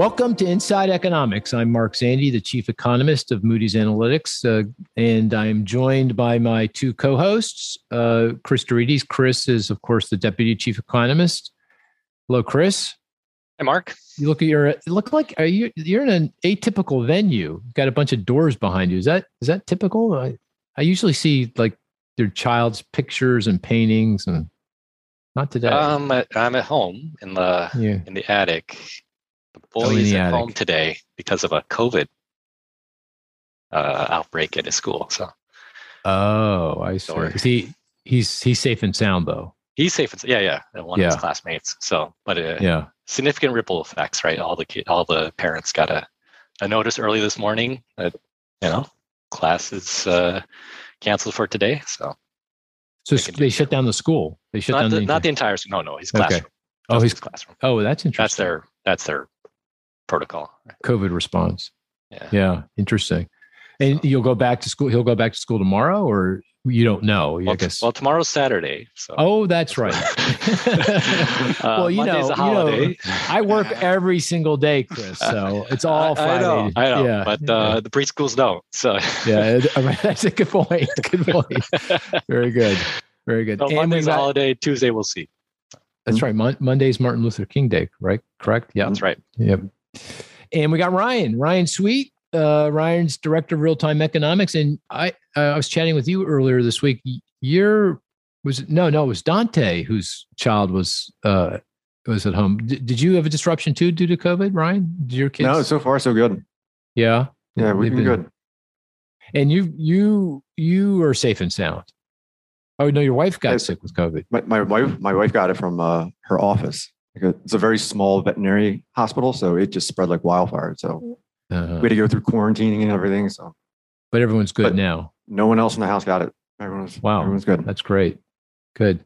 Welcome to Inside Economics. I'm Mark Zandi, the chief economist of Moody's Analytics, uh, and I'm joined by my two co-hosts, uh, Chris deRitis. Chris is, of course, the deputy chief economist. Hello, Chris. Hey, Mark. You look at your. You look like are you? You're in an atypical venue. You've got a bunch of doors behind you. Is that is that typical? I, I usually see like their child's pictures and paintings, and not today. Um, I'm at home in the yeah. in the attic the boy is at home today because of a COVID uh, outbreak at his school. So. Oh, I see. Is he he's he's safe and sound though. He's safe and yeah, yeah. One yeah. of his classmates. So, but uh, yeah, significant ripple effects, right? All the all the parents got a, a notice early this morning that you know class is uh, canceled for today. So, so they, they shut down the school. They shut not down the, the not the entire. School. No, no, his classroom. Okay. Oh, his classroom. Oh, that's interesting. That's their that's their protocol. COVID response. Yeah. Yeah. Interesting. And so. you'll go back to school. He'll go back to school tomorrow, or you don't know. Well, I guess. well tomorrow's Saturday. So. Oh, that's right. uh, well, you know, you know, I work every single day, Chris. So it's all Friday. I know, I know yeah. but uh, yeah. the preschools don't. So yeah, that's a good point. Good point. Very good. Very good. So Monday's got, holiday. Tuesday we'll see. That's right. Mon- Monday's Martin Luther King Day, right? Correct. Yeah, that's right. Yep. And we got Ryan, Ryan Sweet. Uh, Ryan's director of real time economics. And I, uh, I was chatting with you earlier this week. You're was no, no, it was Dante whose child was uh was at home. D- did you have a disruption too due to COVID, Ryan? Did your kids? No, so far so good. Yeah, yeah, we've been, good. And you, you, you are safe and sound. Oh no, your wife got sick with COVID. My, my wife, my wife got it from uh, her office. It's a very small veterinary hospital, so it just spread like wildfire. So uh-huh. we had to go through quarantining and everything. So, but everyone's good but now. No one else in the house got it. Everyone's wow. Everyone's good. That's great. Good.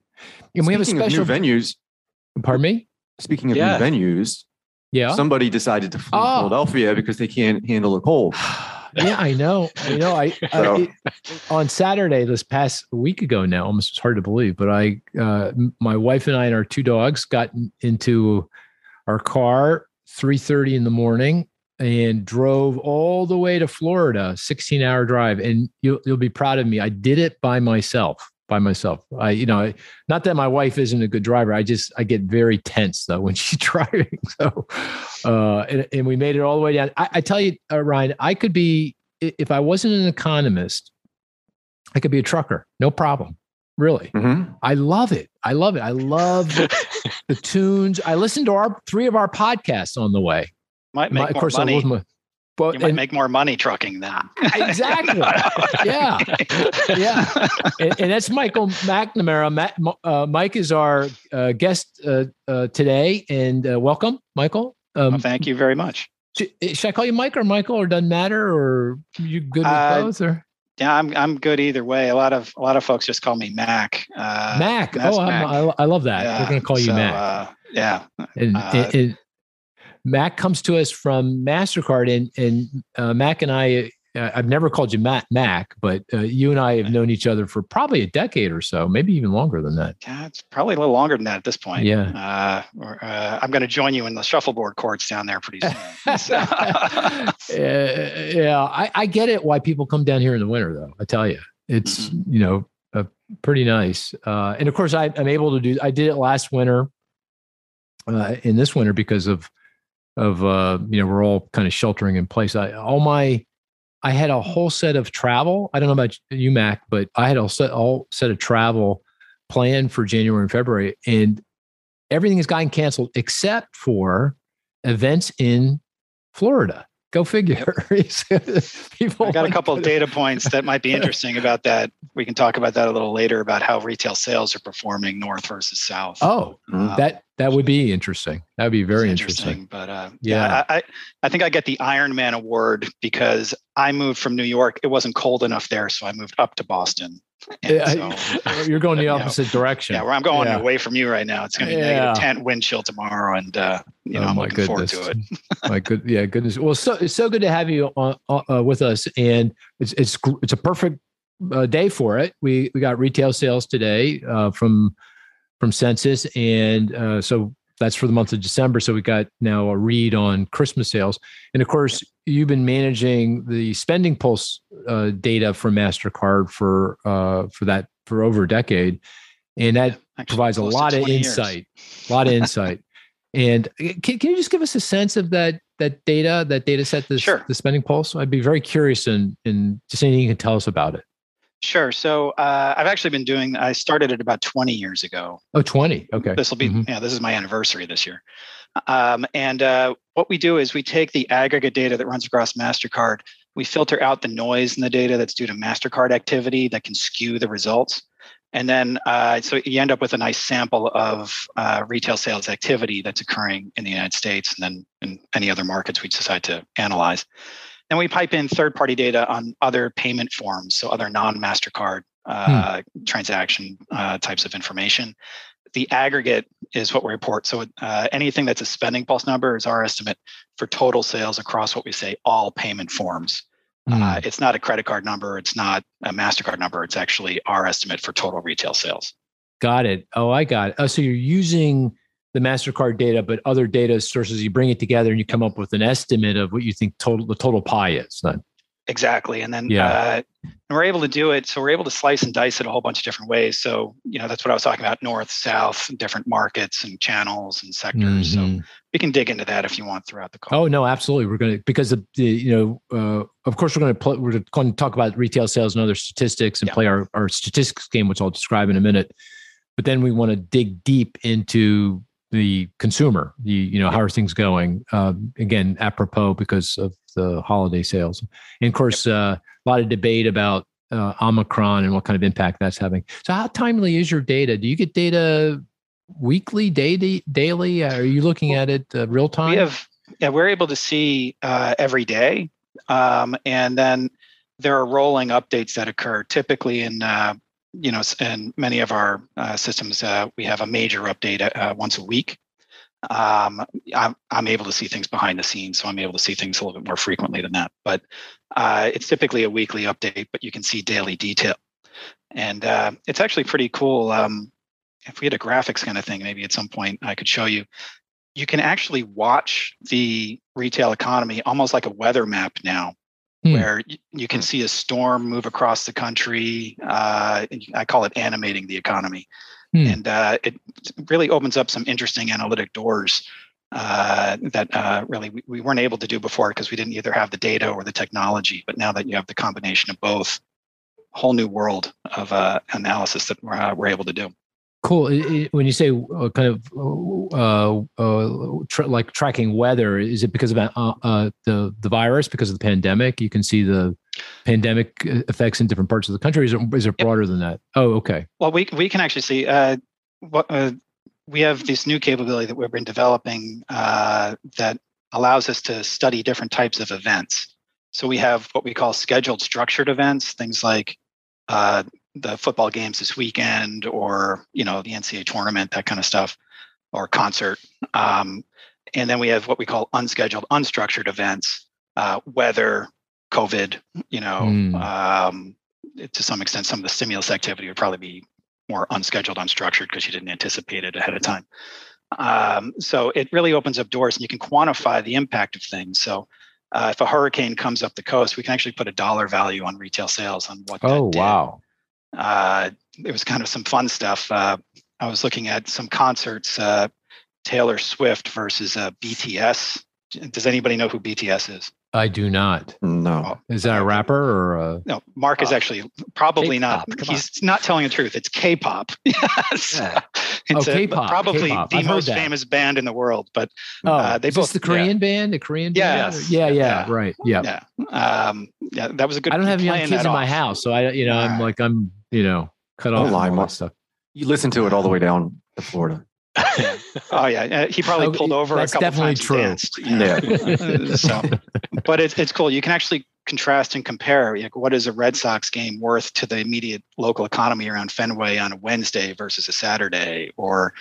And Speaking we have a special new venues. Pardon me. Speaking of yeah. new venues, yeah, somebody decided to flee oh. Philadelphia because they can't handle the cold. yeah, I know. I know. I, so. I, on Saturday this past week ago now, almost it's hard to believe, but I, uh, my wife and I and our two dogs got into our car three thirty in the morning and drove all the way to Florida, sixteen hour drive, and you'll you'll be proud of me. I did it by myself by myself. I, you know, not that my wife isn't a good driver. I just I get very tense though when she's driving. So, uh, and, and we made it all the way down. I, I tell you, uh, Ryan, I could be if I wasn't an economist, I could be a trucker, no problem. Really, mm-hmm. I love it. I love it. I love the, the, tunes. I listened to our three of our podcasts on the way. Might make my, more of course, money. My, but, you might and, make more money trucking then. exactly. yeah. Yeah. And, and, that's Michael McNamara. Matt, uh, Mike is our uh, guest uh, uh today, and uh, welcome, Michael. Um, well, thank you very much. Should, should, I call you Mike or Michael, or doesn't matter, or you good with uh, both, or? Yeah, I'm I'm good either way. A lot of a lot of folks just call me Mac. Mac. Oh, Mac. I, I love that. Yeah. We're going to call you so, Mac. yeah. And, and, Mac comes to us from Mastercard, and and uh, Mac and I. Uh, I've never called you Matt Mac, but uh, you and I have known each other for probably a decade or so, maybe even longer than that. Yeah, it's probably a little longer than that at this point. Yeah. Uh, or, uh, I'm going to join you in the shuffleboard courts down there pretty soon. yeah, I, I, get it why people come down here in the winter, though. I tell you, it's mm-hmm. you know uh, pretty nice, uh, and of course I, am able to do. I did it last winter, in this winter because of of uh, you know we're all kind of sheltering in place. I all my I had a whole set of travel. I don't know about you, Mac, but I had a set all set of travel planned for January and February, and everything has gotten canceled except for events in Florida. Go figure. People I got a couple of data points that might be interesting about that. We can talk about that a little later about how retail sales are performing north versus south. Oh, um, that that would be interesting. That would be very interesting. interesting. But uh, yeah, yeah I, I think I get the Iron Man award because I moved from New York. It wasn't cold enough there, so I moved up to Boston. So, You're going the opposite know, direction. Yeah, where I'm going yeah. away from you right now. It's going to be yeah. negative 10 wind chill tomorrow. And, uh, you know, oh, I'm looking goodness. forward to it. my good. Yeah, goodness. Well, so, it's so good to have you on, uh, with us. And it's, it's, it's a perfect uh, day for it. We, we got retail sales today uh, from, from census. And uh, so that's for the month of December. So we got now a read on Christmas sales, and of course, you've been managing the spending pulse uh, data from Mastercard for uh, for that for over a decade, and that provides a lot of insight. A lot of insight. And can, can you just give us a sense of that that data, that data set, this, sure. the spending pulse? I'd be very curious in in just anything you can tell us about it. Sure. So uh, I've actually been doing. I started it about 20 years ago. Oh, 20. Okay. This will be. Mm-hmm. Yeah, this is my anniversary this year. Um, and uh, what we do is we take the aggregate data that runs across Mastercard. We filter out the noise in the data that's due to Mastercard activity that can skew the results. And then, uh, so you end up with a nice sample of uh, retail sales activity that's occurring in the United States and then in any other markets we decide to analyze. Then we pipe in third party data on other payment forms, so other non MasterCard uh, hmm. transaction uh, types of information. The aggregate is what we report. So uh, anything that's a spending pulse number is our estimate for total sales across what we say all payment forms. Uh, hmm. it's not a credit card number. It's not a MasterCard number. It's actually our estimate for total retail sales. Got it. Oh, I got it. Oh, so you're using the Mastercard data, but other data sources. You bring it together and you come up with an estimate of what you think total the total pie is. Exactly, and then yeah. Uh, and we're able to do it. So we're able to slice and dice it a whole bunch of different ways. So you know that's what I was talking about: north, south, different markets and channels and sectors. Mm-hmm. So we can dig into that if you want throughout the call. Oh no, absolutely. We're going to because the, the you know uh, of course we're going to play, we're going to talk about retail sales and other statistics and yeah. play our our statistics game, which I'll describe in a minute. But then we want to dig deep into the consumer. The you know how are things going? Uh, again, apropos because of the holiday sales, and of course, uh, a lot of debate about uh, Omicron and what kind of impact that's having. So, how timely is your data? Do you get data weekly, daily, daily? Are you looking at it uh, real time? We have, yeah, we're able to see uh, every day, um, and then there are rolling updates that occur typically in uh, you know, in many of our uh, systems, uh, we have a major update uh, once a week. Um, I'm, I'm able to see things behind the scenes, so I'm able to see things a little bit more frequently than that. But uh, it's typically a weekly update, but you can see daily detail. And uh, it's actually pretty cool. Um, if we had a graphics kind of thing, maybe at some point I could show you. You can actually watch the retail economy almost like a weather map now hmm. where you, you, can see a storm move across the country. Uh, I call it animating the economy. Hmm. And uh, it really opens up some interesting analytic doors uh, that uh, really we, we, weren't able to do before because we didn't either have the data or the technology. But now that you have the combination of both, whole new world of uh, analysis that we're, uh, we're able to do. Cool. When you say uh, kind of uh, uh, tra- like tracking weather, is it because of uh, uh, the the virus? Because of the pandemic, you can see the pandemic effects in different parts of the country. Is it, is it broader yep. than that? Oh, okay. Well, we we can actually see uh, what we have this new capability that we've been developing that allows us to study different types of events. So we have what we call scheduled structured events, things like uh, the football games this weekend or you know the ncaa tournament that kind of stuff or concert um, and then we have what we call unscheduled unstructured events uh, weather covid you know mm. um, to some extent some of the stimulus activity would probably be more unscheduled unstructured because you didn't anticipate it ahead of time. Um, so it really opens up doors and you can quantify the impact of things. So uh, if a hurricane comes up the coast we can actually put a dollar value on retail sales on what oh wow uh, it was kind of some fun stuff. Uh, I was looking at some concerts, uh, Taylor Swift versus uh, BTS. Does anybody know who BTS is? I do not. No. Is that a rapper or a... no? Mark is actually probably K-pop. not. He's on. not telling the truth. It's K-pop. yes. Yeah. It's oh, a, K-pop. Probably K-pop. the I've most famous band in the world. But oh, uh, they both the Korean yeah. band. The Korean band. Yes. Yeah, yeah, yeah, right. Yeah. Yeah. Um, yeah, that was a good. I don't have young kids in off. my house, so I, you know, I'm like, I'm, you know, cut off. Lie, all that stuff. You listen to it all the way down to Florida. oh yeah, he probably pulled over. That's a couple definitely times true. Yeah, so, but it's it's cool. You can actually contrast and compare. Like, what is a Red Sox game worth to the immediate local economy around Fenway on a Wednesday versus a Saturday? Or,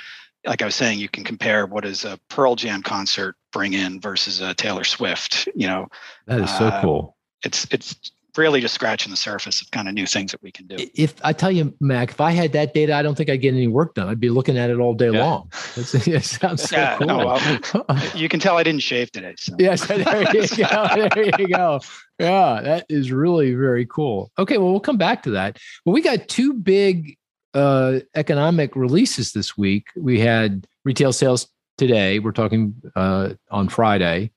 like I was saying, you can compare what does a Pearl Jam concert bring in versus a Taylor Swift. You know, that is so uh, cool. It's it's really just scratching the surface of kind of new things that we can do. If I tell you, Mac, if I had that data, I don't think I'd get any work done. I'd be looking at it all day yeah. long. it sounds so yeah, cool. No, well, you can tell I didn't shave today. So. Yes, there you go. There you go. Yeah, that is really very cool. Okay, well, we'll come back to that. Well, we got two big uh, economic releases this week. We had retail sales today. We're talking uh, on Friday,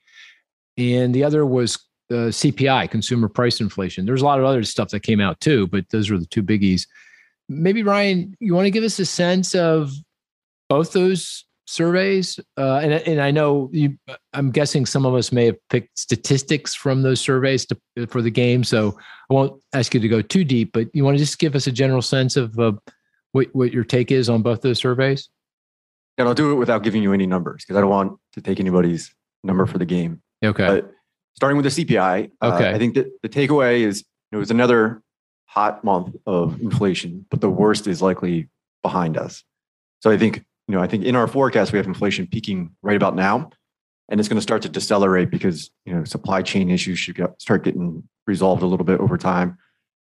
and the other was uh, CPI, consumer price inflation. There's a lot of other stuff that came out too, but those are the two biggies. Maybe Ryan, you want to give us a sense of both those surveys? Uh, and and I know you, I'm guessing some of us may have picked statistics from those surveys to, for the game, so I won't ask you to go too deep. But you want to just give us a general sense of uh, what what your take is on both those surveys? And I'll do it without giving you any numbers because I don't want to take anybody's number for the game. Okay. But starting with the CPI, uh, okay. Uh, I think that the takeaway is it was another hot month of inflation, but the worst is likely behind us. So I think, you know, I think in our forecast, we have inflation peaking right about now, and it's going to start to decelerate because, you know, supply chain issues should get, start getting resolved a little bit over time.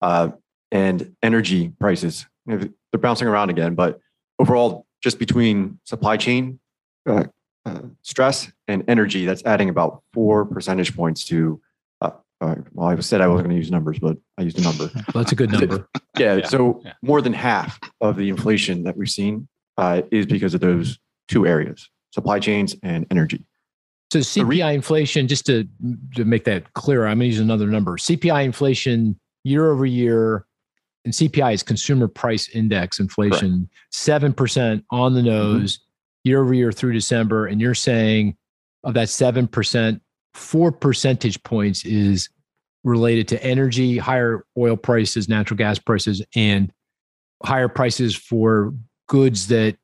Uh, and energy prices, you know, they're bouncing around again, but overall, just between supply chain uh, uh, stress and energy, that's adding about four percentage points to. Uh, uh, well, I said I wasn't going to use numbers, but I used a number. well, that's a good number. yeah, yeah, So yeah. more than half of the inflation that we've seen uh, is because of those two areas: supply chains and energy. So CPI re- inflation, just to to make that clear, I'm going to use another number. CPI inflation year over year, and CPI is consumer price index inflation, seven percent on the mm-hmm. nose. Mm-hmm year over year through December, and you're saying of that 7%, four percentage points is related to energy, higher oil prices, natural gas prices, and higher prices for goods that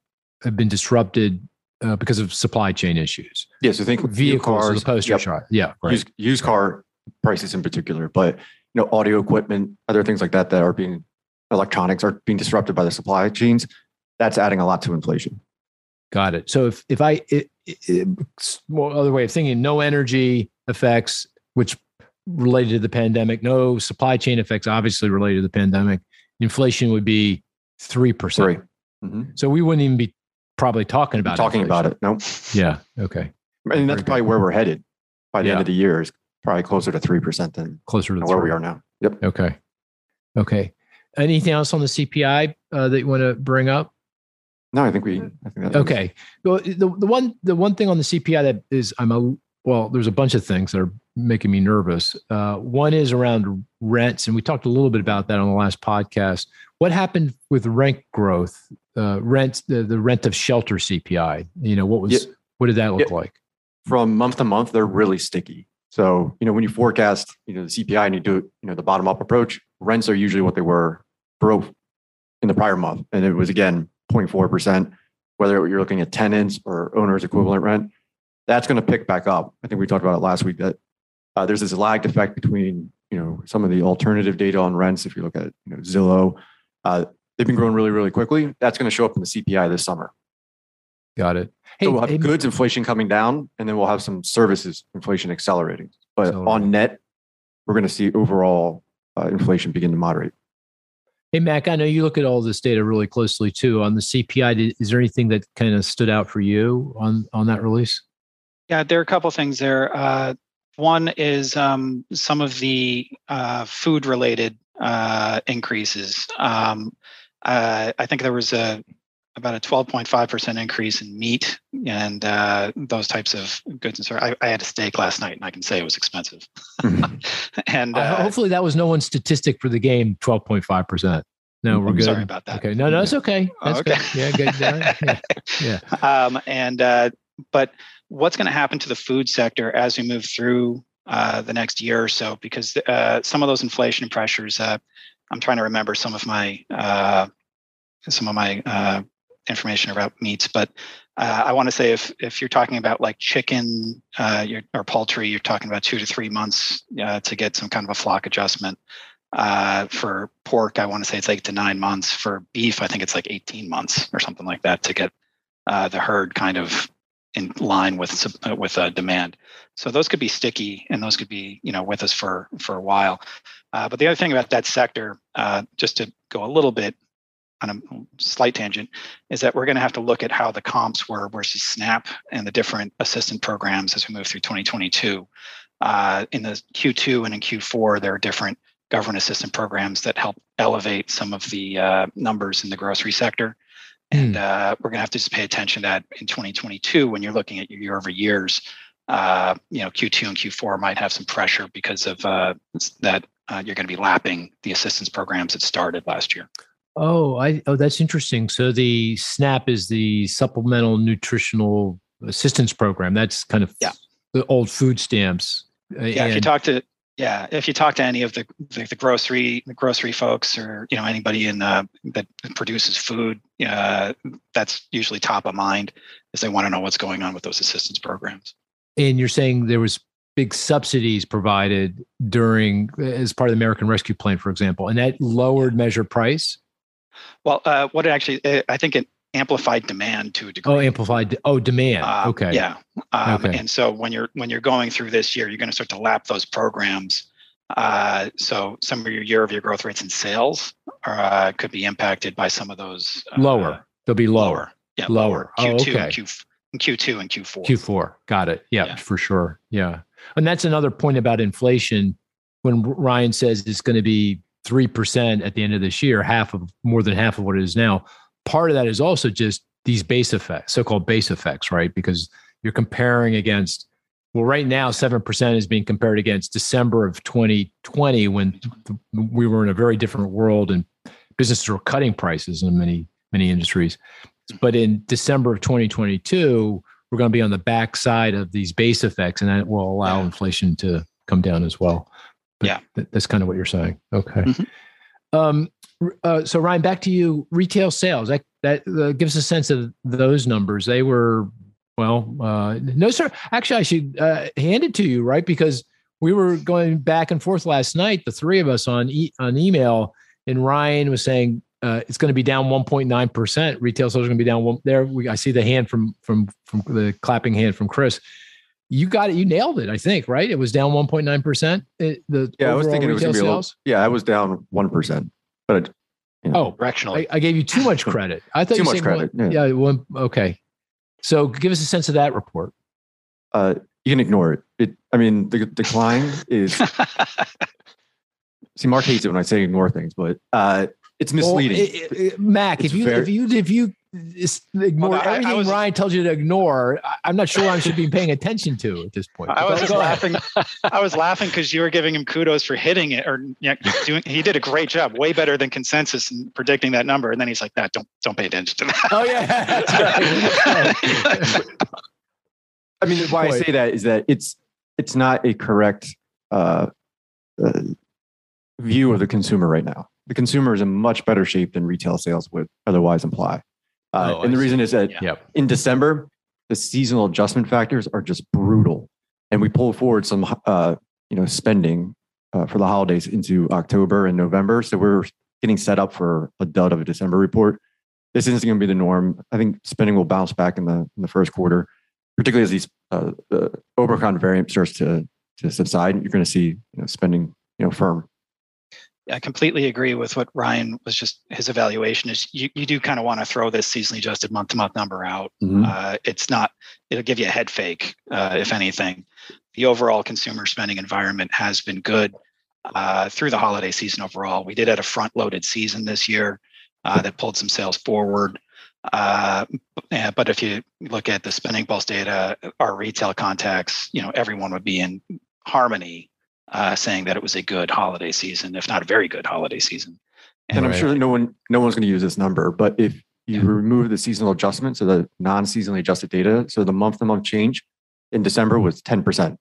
have been disrupted uh, because of supply chain issues. Yes, yeah, so I think vehicles cars, the poster yep. Yeah, right. used, used car prices in particular, but you know, audio equipment, other things like that that are being electronics are being disrupted by the supply chains. That's adding a lot to inflation. Got it. So if if I it, it, well, other way of thinking, no energy effects, which related to the pandemic, no supply chain effects, obviously related to the pandemic. Inflation would be three percent. Mm-hmm. So we wouldn't even be probably talking about talking inflation. about it. No. Yeah. Okay. And that's probably where we're headed by the yeah. end of the year. Is probably closer to three percent than closer to where we are now. Yep. Okay. Okay. Anything else on the CPI uh, that you want to bring up? No, I think we. I think okay. Well, the the one the one thing on the CPI that is I'm a well, there's a bunch of things that are making me nervous. Uh, one is around rents, and we talked a little bit about that on the last podcast. What happened with rent growth? Uh, rent the, the rent of shelter CPI. You know what was yeah. what did that look yeah. like? From month to month, they're really sticky. So you know when you forecast, you know the CPI and you do you know the bottom up approach, rents are usually what they were broke in the prior month, and it was again 0.4%, whether you're looking at tenants or owners equivalent rent, that's going to pick back up. I think we talked about it last week that uh, there's this lagged effect between you know some of the alternative data on rents. If you look at you know Zillow, uh, they've been growing really really quickly. That's going to show up in the CPI this summer. Got it. Hey, so we'll have hey, goods inflation coming down, and then we'll have some services inflation accelerating. But on net, we're going to see overall uh, inflation begin to moderate. Hey, Mac, I know you look at all this data really closely too. On the CPI, is there anything that kind of stood out for you on, on that release? Yeah, there are a couple things there. Uh, one is um, some of the uh, food related uh, increases. Um, uh, I think there was a about a 12.5% increase in meat and uh, those types of goods and services. I, I, had a steak last night and I can say it was expensive. Mm-hmm. and uh, hopefully that was no one's statistic for the game, 12.5%. No, we're I'm good. Sorry about that. Okay. No, no, it's okay. That's okay. Good. Yeah, good. Yeah. yeah. Um, and, uh, but what's going to happen to the food sector as we move through uh, the next year or so? Because uh, some of those inflation pressures, uh, I'm trying to remember some of my some of my uh, information about meats, but uh, I want to say if if you're talking about like chicken uh, or poultry, you're talking about two to three months uh, to get some kind of a flock adjustment. Uh, for pork, I want to say it's eight to nine months. For beef, I think it's like 18 months or something like that to get uh, the herd kind of in line with uh, with demand. So those could be sticky, and those could be you know with us for for a while. But the other thing about that sector, just to go a little bit on a slight tangent, is that we're going to have to look at how the comps were versus SNAP and the different assistant programs as we move through 2022. Uh, in the Q2 and in Q4, there are different government assistant programs that help elevate some of the uh, numbers in the grocery sector. And hmm. uh, we're going to have to just pay attention to that in 2022 when you're looking at your year over years. Uh, you know, Q2 and Q4 might have some pressure because of uh, that. Uh, you're going to be lapping the assistance programs that started last year. Oh, I oh that's interesting. So the SNAP is the supplemental nutritional assistance program. That's kind of yeah. the old food stamps. Yeah, and, if you talk to yeah, if you talk to any of the, the, the grocery the grocery folks or you know anybody in uh, that produces food, uh, that's usually top of mind, is they want to know what's going on with those assistance programs. And you're saying there was big subsidies provided during as part of the American Rescue Plan, for example, and that lowered measure price. Well, uh, what it actually, uh, I think it amplified demand to a degree. Oh, amplified. Oh, demand. Uh, okay. Yeah. Um, okay. And so when you're when you're going through this year, you're going to start to lap those programs. Uh, so some of your year-over-year growth rates in sales uh, could be impacted by some of those. Uh, lower. They'll be lower. lower. Yeah. Lower. Q2 oh, okay. and Q, Q2 and Q4. Q4. Got it. Yeah, yeah, for sure. Yeah. And that's another point about inflation. When Ryan says it's going to be 3% at the end of this year, half of more than half of what it is now part of that is also just these base effects, so-called base effects, right? Because you're comparing against well, right now, 7% is being compared against December of 2020 when we were in a very different world and businesses were cutting prices in many, many industries. But in December of 2022, we're going to be on the backside of these base effects, and that will allow inflation to come down as well. But yeah. that's kind of what you're saying. Okay. Mm-hmm. Um, uh, so Ryan, back to you. Retail sales that that uh, gives a sense of those numbers. They were well, uh, no, sir. Actually, I should uh, hand it to you, right? Because we were going back and forth last night, the three of us on e- on email, and Ryan was saying uh, it's going to be down 1.9 percent. Retail sales are going to be down one. There, we, I see the hand from from from the clapping hand from Chris. You got it. You nailed it. I think right. It was down 1.9 percent. The yeah, I was thinking it was going to be a little. Yeah, I was down one percent but you know, oh, directionally, I, I, gave you too much credit. I thought too much credit. One, yeah, yeah one, okay. So give us a sense of that report. Uh, you can ignore it. It, I mean, the decline is. see, Mark hates it when I say ignore things, but uh, it's misleading. Well, it, it, Mac, it's if you very, if you if you ignore well, everything I was, Ryan tells you to ignore, I'm not sure I should be paying attention to at this point. I was just laughing. I was laughing because you were giving him kudos for hitting it, or yeah, doing. He did a great job, way better than consensus in predicting that number. And then he's like, "That don't don't pay attention to that." Oh yeah. I mean, why I say that is that it's it's not a correct uh, uh, view of the consumer right now the consumer is in much better shape than retail sales would otherwise imply. Uh, oh, and the reason is that yeah. in December, the seasonal adjustment factors are just brutal. And we pull forward some, uh, you know, spending uh, for the holidays into October and November. So we're getting set up for a dud of a December report. This isn't going to be the norm. I think spending will bounce back in the in the first quarter, particularly as these uh, the Omicron variant starts to to subside. You're going to see you know, spending you know firm. I completely agree with what Ryan was just his evaluation is you, you do kind of want to throw this seasonally adjusted month to month number out. Mm-hmm. Uh, it's not, it'll give you a head fake, uh, if anything. The overall consumer spending environment has been good uh, through the holiday season overall. We did have a front loaded season this year uh, that pulled some sales forward. Uh, but if you look at the spending pulse data, our retail contacts, you know, everyone would be in harmony uh, saying that it was a good holiday season, if not a very good holiday season. And, and I'm right. sure no one no one's going to use this number, but if you yeah. remove the seasonal adjustment, so the non-seasonally adjusted data, so the month-to-month change in December was 10%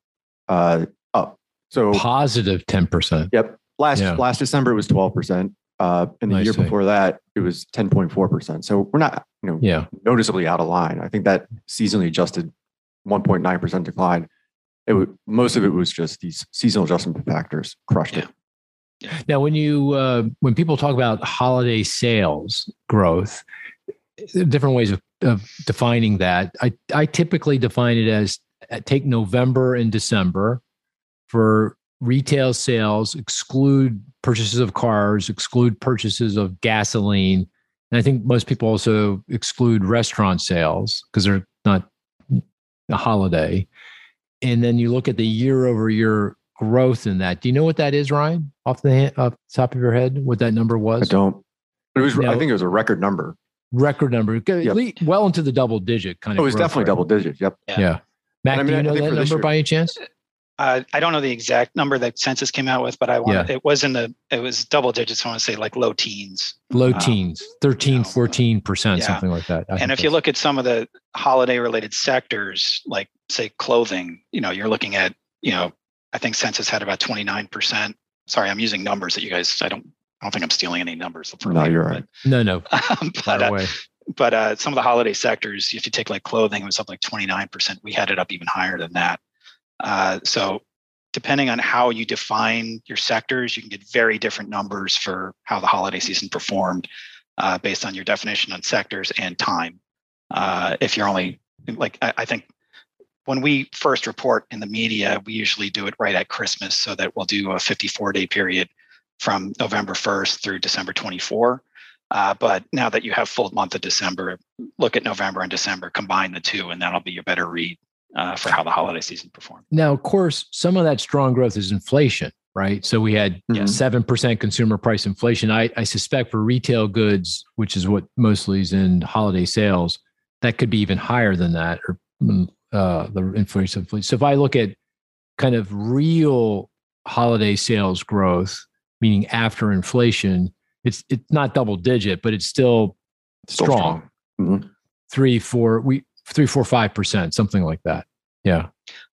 uh, up. So positive 10%. Yep. Last yeah. last December it was 12%. Uh, and the year before that, it was 10.4%. So we're not, you know, yeah. noticeably out of line. I think that seasonally adjusted 1.9% decline it would, most of it was just these seasonal adjustment factors crushed yeah. it. Now, when you uh, when people talk about holiday sales growth, different ways of of defining that. I I typically define it as uh, take November and December for retail sales, exclude purchases of cars, exclude purchases of gasoline. And I think most people also exclude restaurant sales because they're not a holiday. And then you look at the year over year growth in that. Do you know what that is, Ryan? Off the hand, off the top of your head, what that number was? I don't. It was. I think it was a record number. Record number, yep. well into the double digit kind of. Oh, it was definitely rate. double digit. Yep. Yeah. yeah. Mac, I mean, do you know that number by any chance? Uh, I don't know the exact number that census came out with, but I want yeah. it was in the it was double digits. I want to say like low teens. Low um, teens, 13, you know, 14 percent, yeah. something like that. I and if you look at some of the holiday related sectors, like say clothing, you know, you're looking at, you know, I think census had about 29 percent. Sorry, I'm using numbers that you guys. I don't. I don't think I'm stealing any numbers. For no, later, you're right. But, no, no. Um, but, uh, but uh, some of the holiday sectors, if you take like clothing, it was up like 29 percent. We had it up even higher than that. Uh, so depending on how you define your sectors, you can get very different numbers for how the holiday season performed uh, based on your definition on sectors and time. Uh, if you're only like, I, I, think when we first report in the media, we usually do it right at Christmas so that we'll do a 54 day period from November 1st through December 24. Uh, but now that you have full month of December, look at November and December, combine the two, and that'll be a better read uh, for how the holiday season performed. Now, of course, some of that strong growth is inflation, right? So we had mm-hmm. 7% consumer price inflation. I, I suspect for retail goods, which is what mostly is in holiday sales, that could be even higher than that or mm, uh, the inflation. So if I look at kind of real holiday sales growth, meaning after inflation, it's it's not double digit, but it's still, still strong. strong. Mm-hmm. Three, four. We three, four, five percent, something like that. Yeah.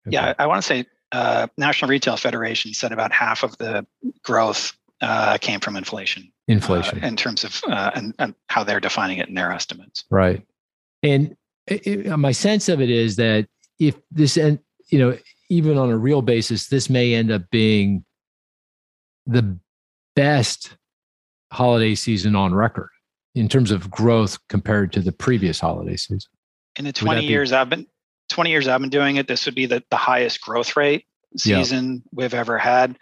Okay. Yeah, I want to say uh, National Retail Federation said about half of the growth uh, came from inflation. Inflation, uh, in terms of uh, and, and how they're defining it in their estimates. Right, and it, my sense of it is that if this and you know even on a real basis, this may end up being the best holiday season on record in terms of growth compared to the previous holiday season in the 20 years be- I've been 20 years I've been doing it, this would be the, the highest growth rate season we've ever had.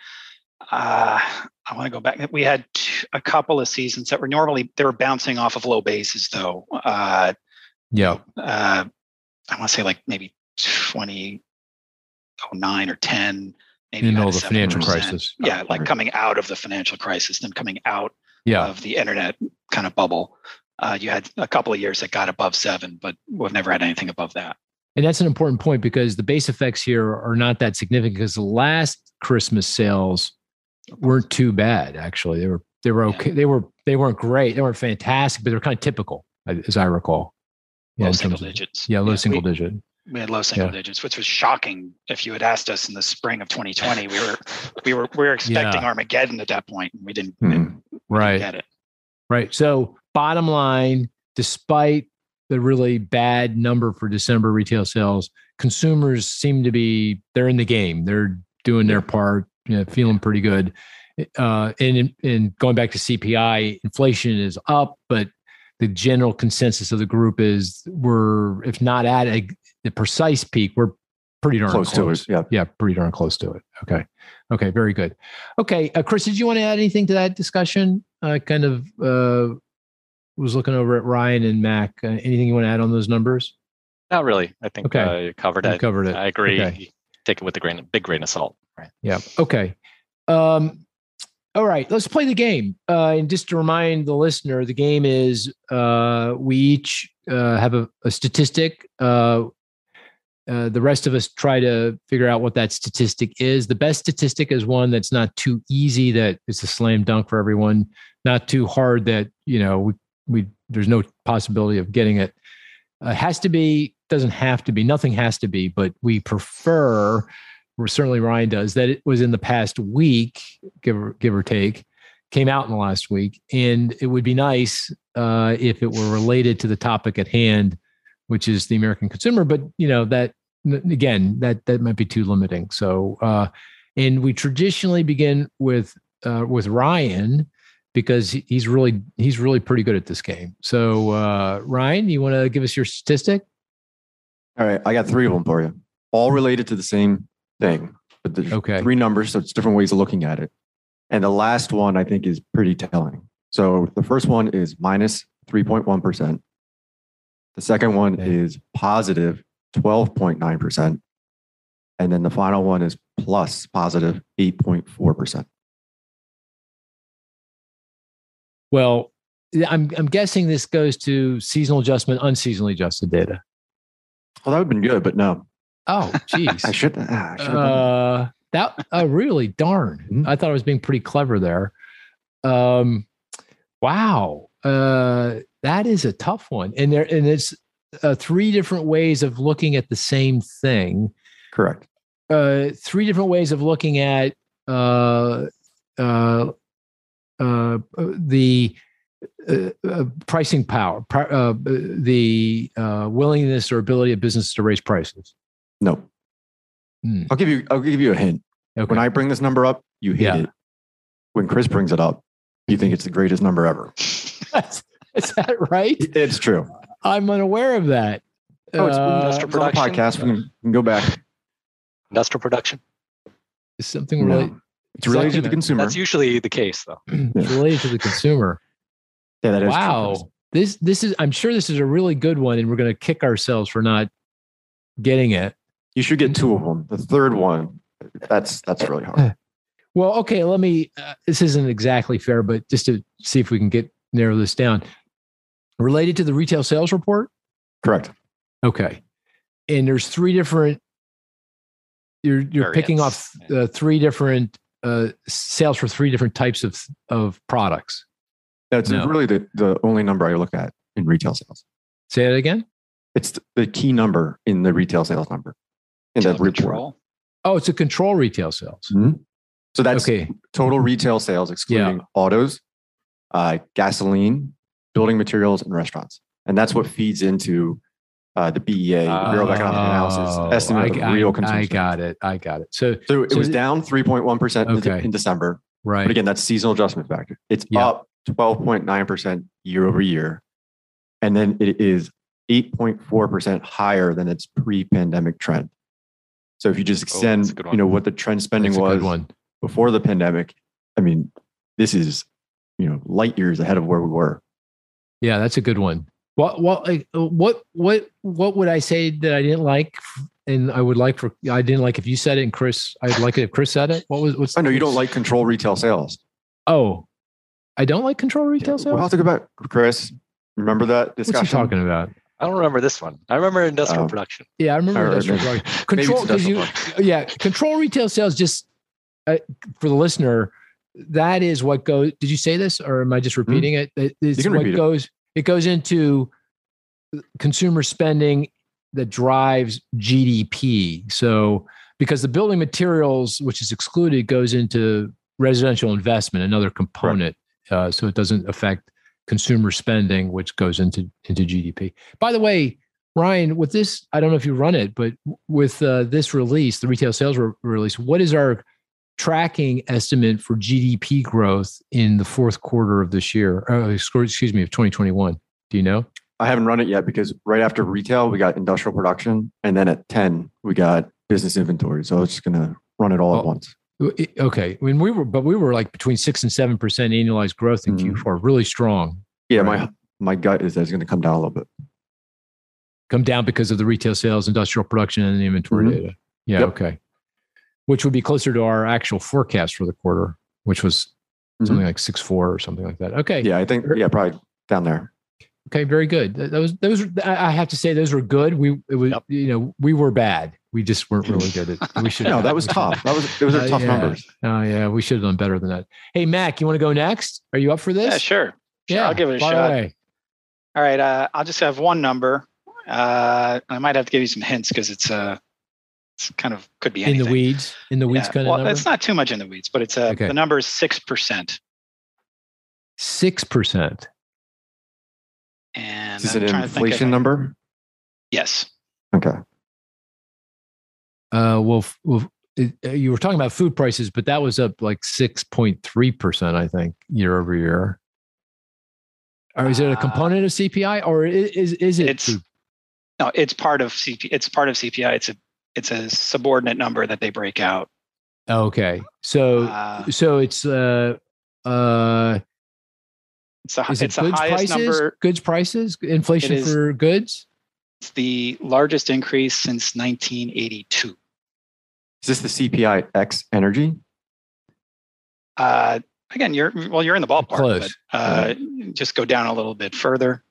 Uh, I want to go back. We had a couple of seasons that were normally they were bouncing off of low bases though. Uh, yeah. Uh, I want to say like maybe 2009 or 10. Maybe in all the financial crisis. Yeah, like coming out of the financial crisis, then coming out yeah. of the internet kind of bubble. Uh, you had a couple of years that got above seven, but we've never had anything above that. And that's an important point because the base effects here are not that significant because the last Christmas sales weren't too bad. Actually, they were they were okay. Yeah. They were they weren't great. They weren't fantastic, but they were kind of typical, as I recall. Yeah, low single digits. Yeah, low yeah, single we, digit. We had low single yeah. digits, which was shocking. If you had asked us in the spring of 2020, we were we were we were expecting Armageddon at that point, and we didn't, mm. we right. didn't get it. Right. So bottom line, despite the really bad number for December retail sales, consumers seem to be they're in the game. They're doing their part, you know, feeling pretty good. Uh, and and going back to CPI, inflation is up, but the general consensus of the group is we're if not at a, the precise peak, we're pretty darn close, close, to it. Yeah, yeah, pretty darn close to it. Okay, okay, very good. Okay, uh, Chris, did you want to add anything to that discussion? Uh, kind of uh, was looking over at Ryan and Mac. Uh, anything you want to add on those numbers? Not really. I think okay. Uh, you covered you it. Covered it. I agree. Okay. Take it with a grain, big grain of salt. Right. Yeah. Okay. Um, all right. Let's play the game. Uh, and just to remind the listener, the game is uh, we each uh, have a, a statistic. Uh, uh, the rest of us try to figure out what that statistic is. The best statistic is one that's not too easy, that it's a slam dunk for everyone, not too hard that you know we we there's no possibility of getting it. Uh, has to be doesn't have to be nothing has to be, but we prefer. Certainly Ryan does that. It was in the past week, give or give or take, came out in the last week, and it would be nice uh, if it were related to the topic at hand, which is the American consumer. But you know that again, that that might be too limiting. So, uh, and we traditionally begin with uh, with Ryan because he's really he's really pretty good at this game. So uh, Ryan, you want to give us your statistic? All right, I got three of them for you, all related to the same thing, but there's okay. three numbers, so it's different ways of looking at it. And the last one I think is pretty telling. So the first one is minus 3.1. The second one okay. is positive 12.9%. And then the final one is plus positive 8.4%. Well, I'm, I'm guessing this goes to seasonal adjustment, unseasonally adjusted data. Well, that would have been good, but no. Oh, geez. I should. Uh, I uh, that uh, really darn. Mm-hmm. I thought I was being pretty clever there. Um, wow, uh, that is a tough one, and there and it's uh, three different ways of looking at the same thing. Correct. Uh, three different ways of looking at uh, uh, uh, the uh, uh, pricing power, uh, the uh, willingness or ability of business to raise prices? No. Hmm. I'll give you. I'll give you a hint. Okay. When I bring this number up, you hate yeah. it. When Chris brings it up, you think it's the greatest number ever. Is that right? It's true. I'm unaware of that. Oh, it's uh, industrial production. podcast. We can, we can, go back. Industrial production. Is something no. really? It's related to the consumer. That's usually the case, though. it's related to the consumer. Yeah, that is wow. True. This this is I'm sure this is a really good one, and we're going to kick ourselves for not getting it. You should get two of them. The third one, that's that's really hard. Well, okay, let me. Uh, this isn't exactly fair, but just to see if we can get narrow this down. Related to the retail sales report. Correct. Okay, and there's three different. You're you're picking off uh, three different uh, sales for three different types of of products. That's no. really the, the only number I look at in retail sales. Say it again. It's the key number in the retail sales number in that report. Oh, it's a control retail sales. Mm-hmm. So that's okay. total retail sales, excluding yeah. autos, uh, gasoline, building materials, and restaurants. And that's what feeds into uh, the BEA, the Bureau of Economic Analysis oh, estimate I, of real consumption. I got it. I got it. So, so it so was down 3.1% okay. in December. Right. But again, that's seasonal adjustment factor. It's yeah. up 12.9% year over year. And then it is 8.4% higher than its pre-pandemic trend. So if you just oh, extend, oh, you know, what the trend spending was before the pandemic, I mean, this is, you know, light years ahead of where we were. Yeah, that's a good one. What what like, uh, what what what would I say that I didn't like, and I would like for I didn't like if you said it and Chris I'd like it if Chris said it. What was what's I know you don't like control retail sales. Oh, I don't like control retail sales. We'll have to go back, Chris. Remember that discussion? What's he talking about? I don't remember this one. I remember industrial um, production. Yeah, I remember or industrial maybe, production. Control, because you, yeah, control retail sales. Just uh, for the listener, that is what goes. Did you say this, or am I just hmm? repeating mm-hmm. it? It's what goes. It. it goes into consumer spending that drives GDP. So, because the building materials, which is excluded, goes into residential investment, another component uh, so it doesn't affect consumer spending, which goes into into GDP. By the way, Ryan, with this, I don't know if you run it, but with uh, this release, the retail sales re- release, what is our tracking estimate for GDP growth in the fourth quarter of this year? Uh, excuse me, of 2021. Do you know? I haven't run it yet because right after retail, we got industrial production, and then at 10, we got business inventory. So I was just going to run it all at once. Okay, when we were, but we were like between six and seven percent annualized growth in mm. Q4, really strong. Yeah, right? my my gut is that it's going to come down a little bit. Come down because of the retail sales, industrial production, and the inventory mm-hmm. data. Yeah, yep. okay. Which would be closer to our actual forecast for the quarter, which was mm-hmm. something like six four or something like that. Okay. Yeah, I think yeah, probably down there. Okay, very good. Those those I have to say those were good. We it was yep. you know we were bad. We just weren't really good at. We should. no, that was tough. That was it was uh, tough yeah. numbers. Oh yeah, we should have done better than that. Hey Mac, you want to go next? Are you up for this? Yeah, sure. Yeah, I'll give it a shot. Away. All right, uh, I'll just have one number. Uh, I might have to give you some hints because it's uh, it's kind of could be anything. in the weeds. In the weeds, yeah. kind well, of. Well, it's not too much in the weeds, but it's uh, okay. the number is six percent. Six percent. And is it an inflation number? Yes. Okay. Uh, well, well, it, uh, you were talking about food prices, but that was up like 6.3%, I think, year over year. Or is it a uh, component of CPI or is, is it? It's, food? no, it's part of CPI. It's part of CPI. It's a, it's a subordinate number that they break out. Okay. So, uh, so it's, uh, uh, it's, a, it's the highest prices? number. Goods prices, inflation for goods. It's the largest increase since 1982. Is this the CPI X energy? Uh, again, you're well, you're in the ballpark. Close. But, uh, Just go down a little bit further.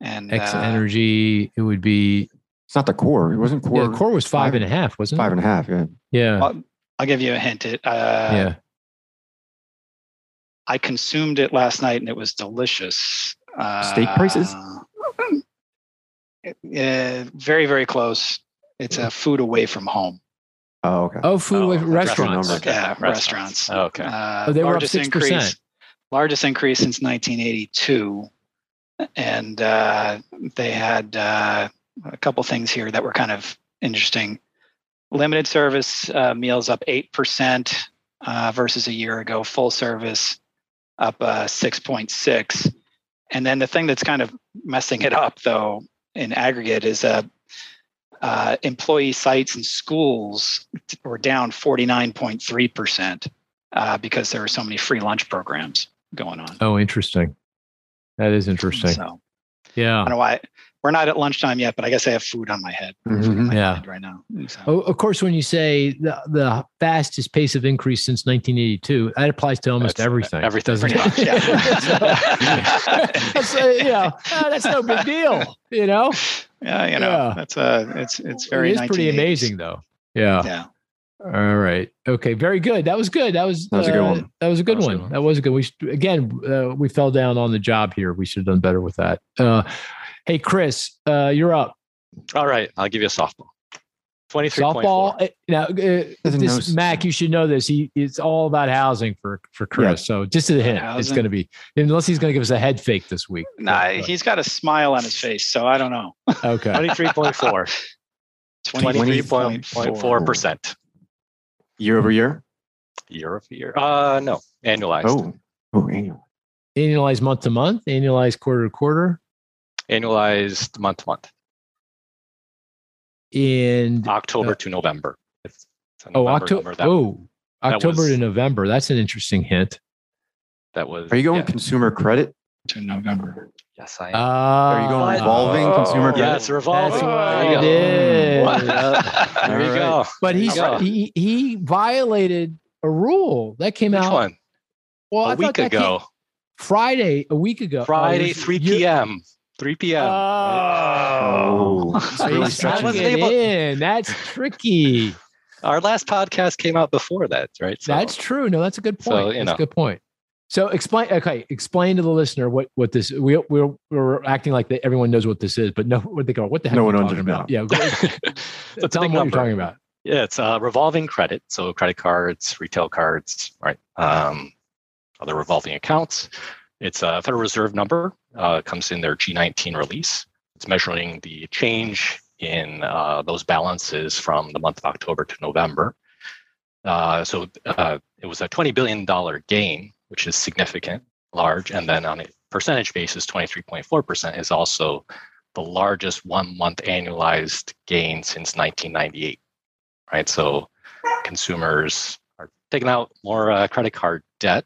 And X uh, energy, it would be. It's not the core. It wasn't core. Yeah, the core was five, five and a half, wasn't five it? Five and a half. Yeah. Yeah. I'll, I'll give you a hint. It. Uh, yeah. I consumed it last night and it was delicious. Steak prices? Uh, very, very close. It's a food away from home. Oh, okay. Oh, food oh, restaurants. Okay. Yeah, restaurants. Oh, okay. Uh, oh, they were up six percent. Largest increase since 1982, and uh, they had uh, a couple things here that were kind of interesting. Limited service uh, meals up eight percent uh, versus a year ago. Full service up uh, six point six, and then the thing that's kind of messing it up, though, in aggregate, is uh, uh, employee sites and schools were down 49.3% uh, because there were so many free lunch programs going on. Oh, interesting. That is interesting. So, yeah. I don't know why we're not at lunchtime yet, but I guess I have food on my head. Mm-hmm. My yeah. right now. So. Oh, of course, when you say the, the fastest pace of increase since 1982, that applies to almost that's, everything. Everything, doesn't it? Yeah. that's, uh, you know, uh, that's no big deal. You know. Yeah, you know, yeah. that's uh it's it's very. It is pretty amazing, though. Yeah. Yeah. All right. Okay. Very good. That was good. That was that was uh, a good one. That was a good, was one. good one. That was a good. We should, again uh, we fell down on the job here. We should have done better with that. Uh, hey, Chris, uh, you're up. All right. I'll give you a softball. 23. Softball. Now, uh, this Mac, you should know this. He it's all about housing for for Chris. Yeah. So just a hint, housing. it's going to be unless he's going to give us a head fake this week. Nah, but, he's got a smile on his face, so I don't know. Okay. 23.4. 23.4 percent. Year over year. Year over year. Uh, no, annualized. Oh, oh, annual. Annualized month to month. Annualized quarter to quarter. Annualized month to month in October uh, to November. oh, October. Oh, October was, to November. That's an interesting hint. That was. Are you going yeah. consumer credit to November? Yes, I am. Uh, Are you going revolving oh, consumer credit? Yes, revolving. That's it is. there you go. But he's, he he violated a rule that came Which out. One? Well, a I week ago. Friday, a week ago. Friday, 3 p.m. 3 p.m. Oh, oh. really stretching it able... in. That's tricky. Our last podcast came out before that, right? So, that's true. No, that's a good point. So, that's know. a good point. So explain. Okay, explain to the listener what what this. We we're we're acting like that everyone knows what this is, but no, what they go. What the heck? No one talking about. Yeah. so tell them what you're talking about. Yeah, it's uh, revolving credit. So credit cards, retail cards, right? Um, other revolving accounts. It's a Federal Reserve number, uh, comes in their G19 release. It's measuring the change in uh, those balances from the month of October to November. Uh, so uh, it was a $20 billion gain, which is significant, large. And then on a percentage basis, 23.4% is also the largest one month annualized gain since 1998. Right. So consumers are taking out more uh, credit card debt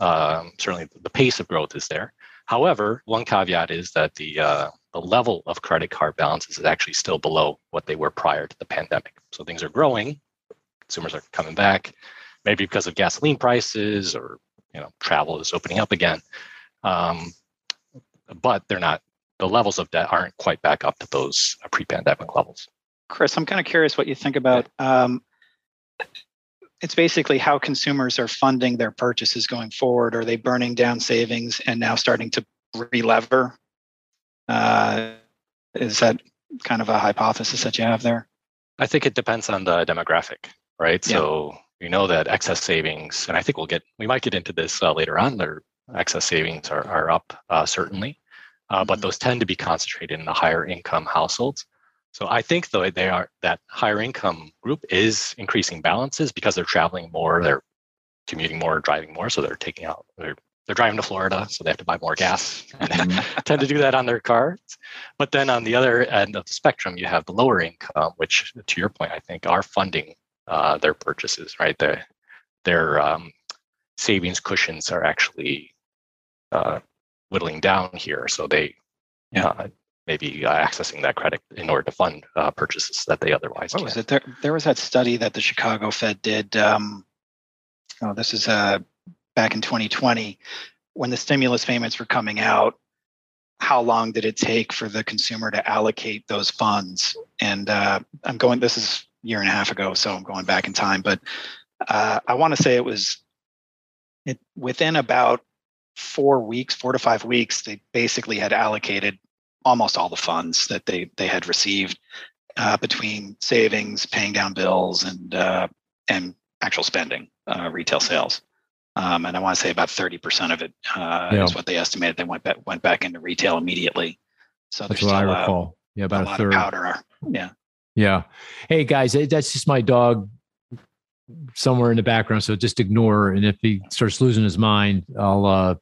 um, certainly, the pace of growth is there. However, one caveat is that the uh, the level of credit card balances is actually still below what they were prior to the pandemic. So things are growing, consumers are coming back, maybe because of gasoline prices or you know travel is opening up again, um, but they're not. The levels of debt aren't quite back up to those pre-pandemic levels. Chris, I'm kind of curious what you think about. Um, it's basically how consumers are funding their purchases going forward. Are they burning down savings and now starting to relever? Uh, is that kind of a hypothesis that you have there? I think it depends on the demographic, right? Yeah. So we know that excess savings, and I think we'll get, we might get into this uh, later on. Their excess savings are, are up uh, certainly, uh, mm-hmm. but those tend to be concentrated in the higher income households. So I think though they are that higher income group is increasing balances because they're traveling more, they're commuting more, driving more, so they're taking out they're they're driving to Florida, so they have to buy more gas and mm-hmm. tend to do that on their cars. But then on the other end of the spectrum, you have the lower income, which, to your point, I think are funding uh, their purchases, right? Their their um, savings cushions are actually uh, whittling down here, so they yeah. Uh, maybe accessing that credit in order to fund uh, purchases that they otherwise. What can. was it? There, there was that study that the Chicago Fed did. Um, oh, this is uh, back in 2020 when the stimulus payments were coming out how long did it take for the consumer to allocate those funds and uh, i'm going this is a year and a half ago so i'm going back in time but uh, i want to say it was it, within about four weeks four to five weeks they basically had allocated almost all the funds that they they had received uh, between savings paying down bills and uh, and actual spending uh, retail sales um, and I want to say about 30% of it uh, yeah. is what they estimated. They went back, went back into retail immediately. So that's what I recall. yeah, about a, a third. powder. Yeah. Yeah. Hey guys, that's just my dog somewhere in the background. So just ignore. And if he starts losing his mind, I'll uh,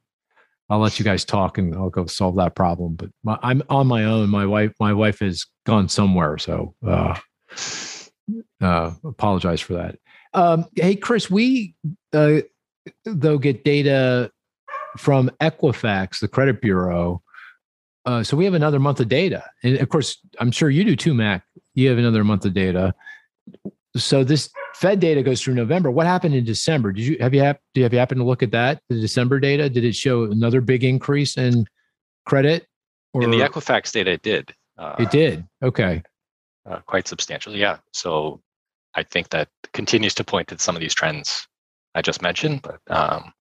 I'll let you guys talk and I'll go solve that problem. But my, I'm on my own. My wife, my wife has gone somewhere. So uh, uh, apologize for that. Um, hey, Chris, we uh, though get data from Equifax, the credit bureau. Uh, so we have another month of data, and of course, I'm sure you do too, Mac. You have another month of data. So this Fed data goes through November. What happened in December? Did you have you have, do you have you happen to look at that? The December data did it show another big increase in credit? Or? In the Equifax data, it did. Uh, it did. Okay. Uh, quite substantially, yeah. So I think that continues to point to some of these trends I just mentioned. But um,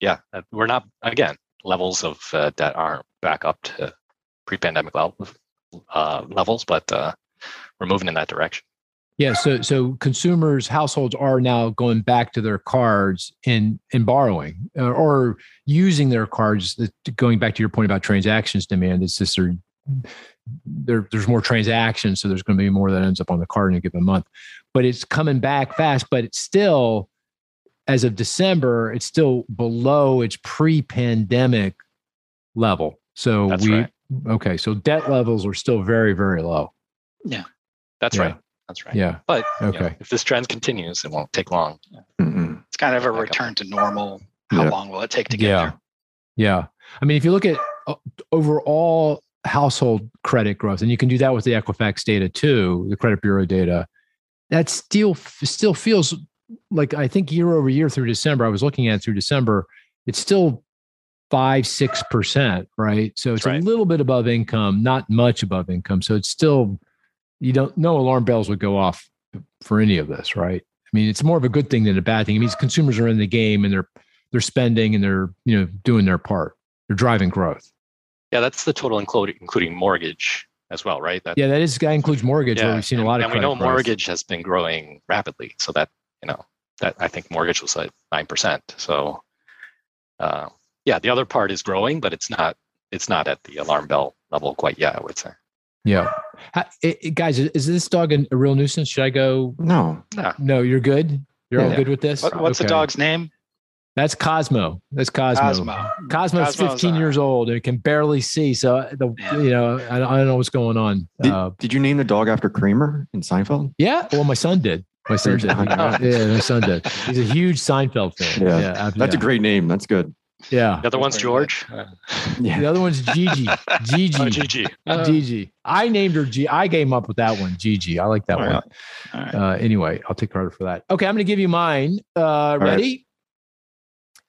yeah, uh, we're not again levels of uh, debt aren't back up to pre-pandemic level, uh, levels, but uh, we're moving in that direction. Yeah, so so consumers, households are now going back to their cards and and borrowing or, uh, or using their cards. Going back to your point about transactions demand, it's just there, there there's more transactions, so there's going to be more that ends up on the card in a given month. But it's coming back fast, but it's still as of December, it's still below its pre-pandemic level. So That's we right. okay, so debt levels are still very very low. Yeah. That's yeah. right. That's right. Yeah. But okay, you know, if this trend continues, it won't take long. Mm-hmm. It's kind of a return to normal. How yeah. long will it take to get yeah. there? Yeah. I mean, if you look at uh, overall household credit growth, and you can do that with the Equifax data too, the credit bureau data, that still still feels like I think year over year through December, I was looking at through December, it's still five, six percent, right? So it's right. a little bit above income, not much above income. So it's still you don't no alarm bells would go off for any of this, right? I mean, it's more of a good thing than a bad thing. It means consumers are in the game and they're they're spending and they're you know doing their part. They're driving growth. Yeah, that's the total including including mortgage as well, right? That, yeah, that is that includes mortgage yeah. where we've seen and, a lot of. And we know growth. mortgage has been growing rapidly, so that you know that I think mortgage was like nine percent. So uh, yeah, the other part is growing, but it's not it's not at the alarm bell level quite yet. I would say. Yeah, it, it, guys, is this dog a, a, real nuisance? Should I go? No, no, no. You're good. You're yeah. all good with this. What, what's okay. the dog's name? That's Cosmo. That's Cosmo. Cosmo. Cosmo's, Cosmo's 15 years old and can barely see. So the you know I, I, don't know what's going on. Did, uh, did you name the dog after Kramer in Seinfeld? Yeah. Well, my son did. My son did. yeah, my son did. He's a huge Seinfeld fan. Yeah, yeah that's yeah. a great name. That's good. Yeah. The other one's George. yeah. The other one's Gigi. Gigi. Oh, Gigi. Uh, Gigi. I named her G. I came up with that one. Gigi. I like that one. Right. Uh, anyway, I'll take credit for that. Okay, I'm going to give you mine. Uh, ready?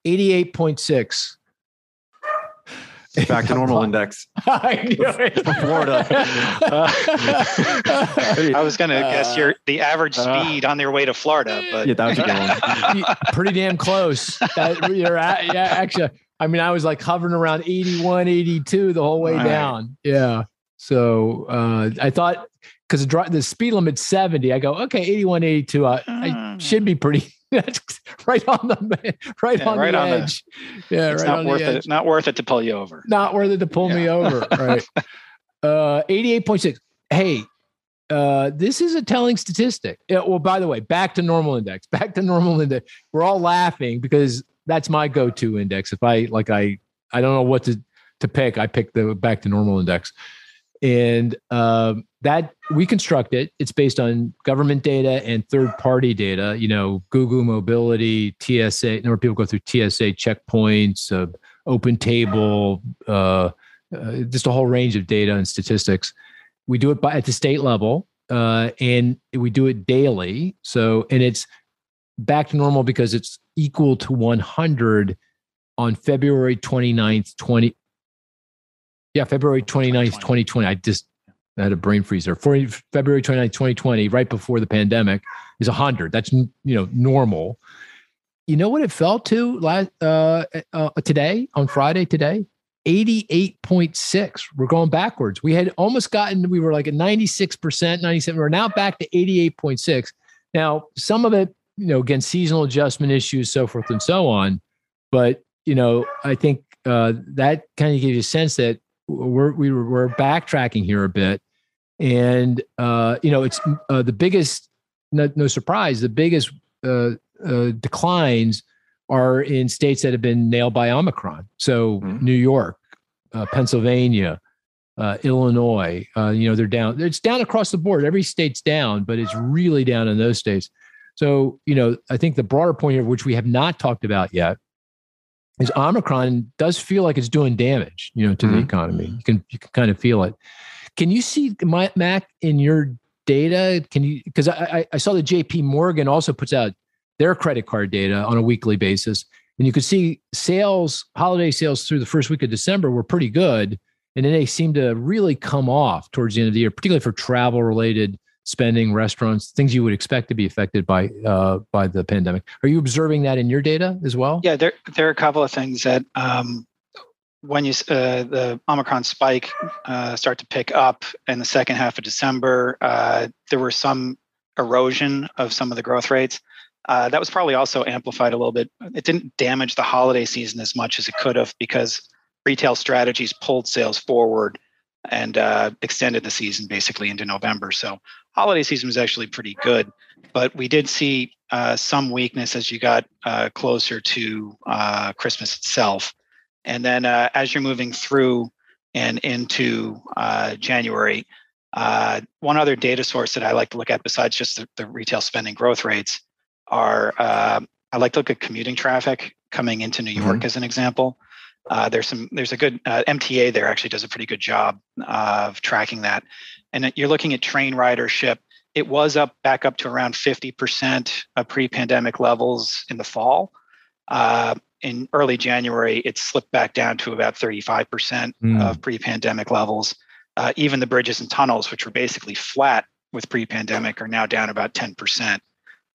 Right. 88.6. Back to normal index. I knew it. Florida. I was going to uh, guess your the average uh, speed uh, on their way to Florida, but yeah, that was a good one. Pretty damn close. That, you're at, yeah, actually, I mean, I was like hovering around 81, 82 the whole way down. Yeah. So uh, I thought because the, the speed limit's 70, I go, okay, 81, 82, I, I mm. should be pretty right on the right yeah, on right the on edge. The, yeah, it's right not worth it. Not worth it to pull you over. Not worth it to pull yeah. me over. Right. uh, eighty-eight point six. Hey, uh, this is a telling statistic. Yeah, well, by the way, back to normal index. Back to normal index. We're all laughing because that's my go-to index. If I like, I I don't know what to to pick. I pick the back to normal index, and um, that we construct it. It's based on government data and third-party data. You know, Google Mobility, TSA. Number of people go through TSA checkpoints, uh, Open Table, uh, uh, just a whole range of data and statistics we do it by, at the state level uh, and we do it daily so and it's back to normal because it's equal to 100 on february 29th 20 yeah february 29th 2020 i just I had a brain freeze there. For February 29th, 2020, right before the pandemic, is 100. That's you know normal. You know what it fell to last uh, uh, today on Friday today? 88.6. We're going backwards. We had almost gotten, we were like at 96%, 97. We're now back to 88.6. Now, some of it, you know, again, seasonal adjustment issues, so forth and so on. But, you know, I think uh, that kind of gives you a sense that we're, we were, we're backtracking here a bit. And, uh, you know, it's uh, the biggest, no, no surprise, the biggest uh, uh, declines are in states that have been nailed by Omicron. So mm-hmm. New York, uh, Pennsylvania, uh, Illinois, uh, you know, they're down. It's down across the board. Every state's down, but it's really down in those states. So, you know, I think the broader point here, which we have not talked about yet, is Omicron does feel like it's doing damage, you know, to mm-hmm. the economy. You can you can kind of feel it. Can you see my Mac in your data? Can you because I, I saw that JP Morgan also puts out their credit card data on a weekly basis. And you could see sales, holiday sales through the first week of December were pretty good. And then they seem to really come off towards the end of the year, particularly for travel related spending, restaurants, things you would expect to be affected by uh, by the pandemic. Are you observing that in your data as well? Yeah, there there are a couple of things that um, when you uh, the Omicron spike uh, start to pick up in the second half of December, uh, there were some erosion of some of the growth rates. Uh, that was probably also amplified a little bit. It didn't damage the holiday season as much as it could have because retail strategies pulled sales forward and uh, extended the season basically into November. So holiday season was actually pretty good, but we did see uh, some weakness as you got closer to Christmas itself. And then uh, as you're moving through and into January, one other data source that I like to look at besides just the, the retail spending growth rates are uh, I like to look at commuting traffic coming into New York mm-hmm. as an example. Uh, there's some there's a good uh, MTA there actually does a pretty good job of tracking that, and you're looking at train ridership. It was up back up to around 50% of pre-pandemic levels in the fall. Uh, in early January, it slipped back down to about 35% mm. of pre-pandemic levels. Uh, even the bridges and tunnels, which were basically flat with pre-pandemic, are now down about 10%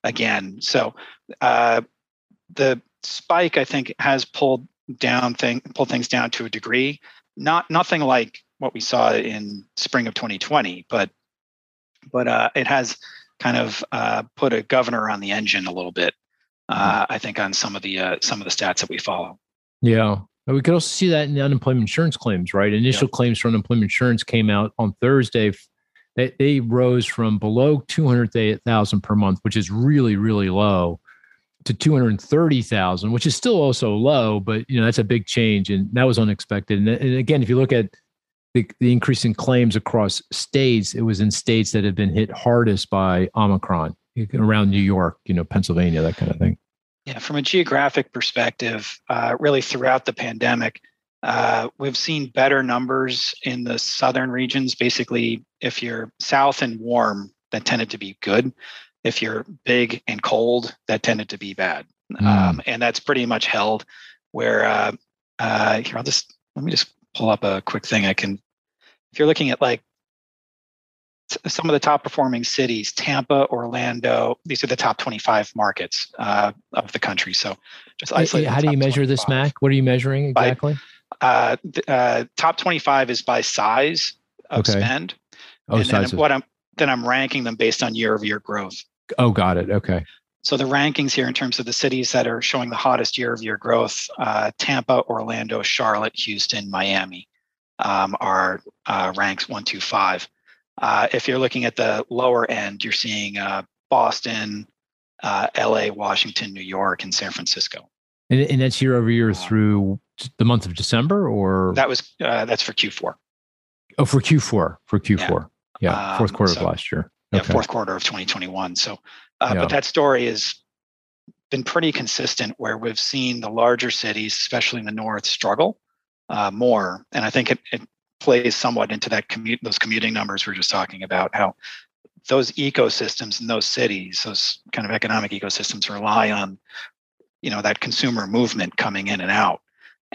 again. So uh, the spike, I think, has pulled down thing pulled things down to a degree. Not nothing like what we saw in spring of 2020, but but uh, it has kind of uh, put a governor on the engine a little bit. Uh. I think on some of the uh, some of the stats that we follow. Yeah, we could also see that in the unemployment insurance claims, right? Initial yeah. claims for unemployment insurance came out on Thursday they, they rose from below 200,000 per month, which is really, really low, to 230,000, which is still also low, but you know, that's a big change. And that was unexpected. And, and again, if you look at the, the increase in claims across states, it was in states that have been hit hardest by Omicron around New York, you know, Pennsylvania, that kind of thing. Yeah, from a geographic perspective, uh, really throughout the pandemic, uh, we've seen better numbers in the southern regions. Basically, if you're south and warm, that tended to be good. If you're big and cold, that tended to be bad. Mm. Um, and that's pretty much held. Where uh, uh, here, I'll just let me just pull up a quick thing. I can, if you're looking at like some of the top performing cities Tampa, Orlando. These are the top 25 markets uh, of the country. So just isolate. How do you measure 25. this, Mac? What are you measuring exactly? By, uh, uh, top 25 is by size of okay. spend. Oh, and then what I'm then I'm ranking them based on year over year growth. Oh, got it. Okay. So the rankings here in terms of the cities that are showing the hottest year over year growth: uh, Tampa, Orlando, Charlotte, Houston, Miami um, are uh, ranks one, two, five. Uh, if you're looking at the lower end, you're seeing uh, Boston, uh, LA, Washington, New York, and San Francisco. And, and that's year over year through the month of December, or that was uh, that's for Q4. Oh, for Q4, for Q4, yeah, yeah fourth um, quarter so, of last year. Okay. Yeah, fourth quarter of 2021. So, uh, yeah. but that story has been pretty consistent, where we've seen the larger cities, especially in the north, struggle uh, more, and I think it, it plays somewhat into that commute those commuting numbers we are just talking about how those ecosystems in those cities those kind of economic ecosystems rely on you know that consumer movement coming in and out.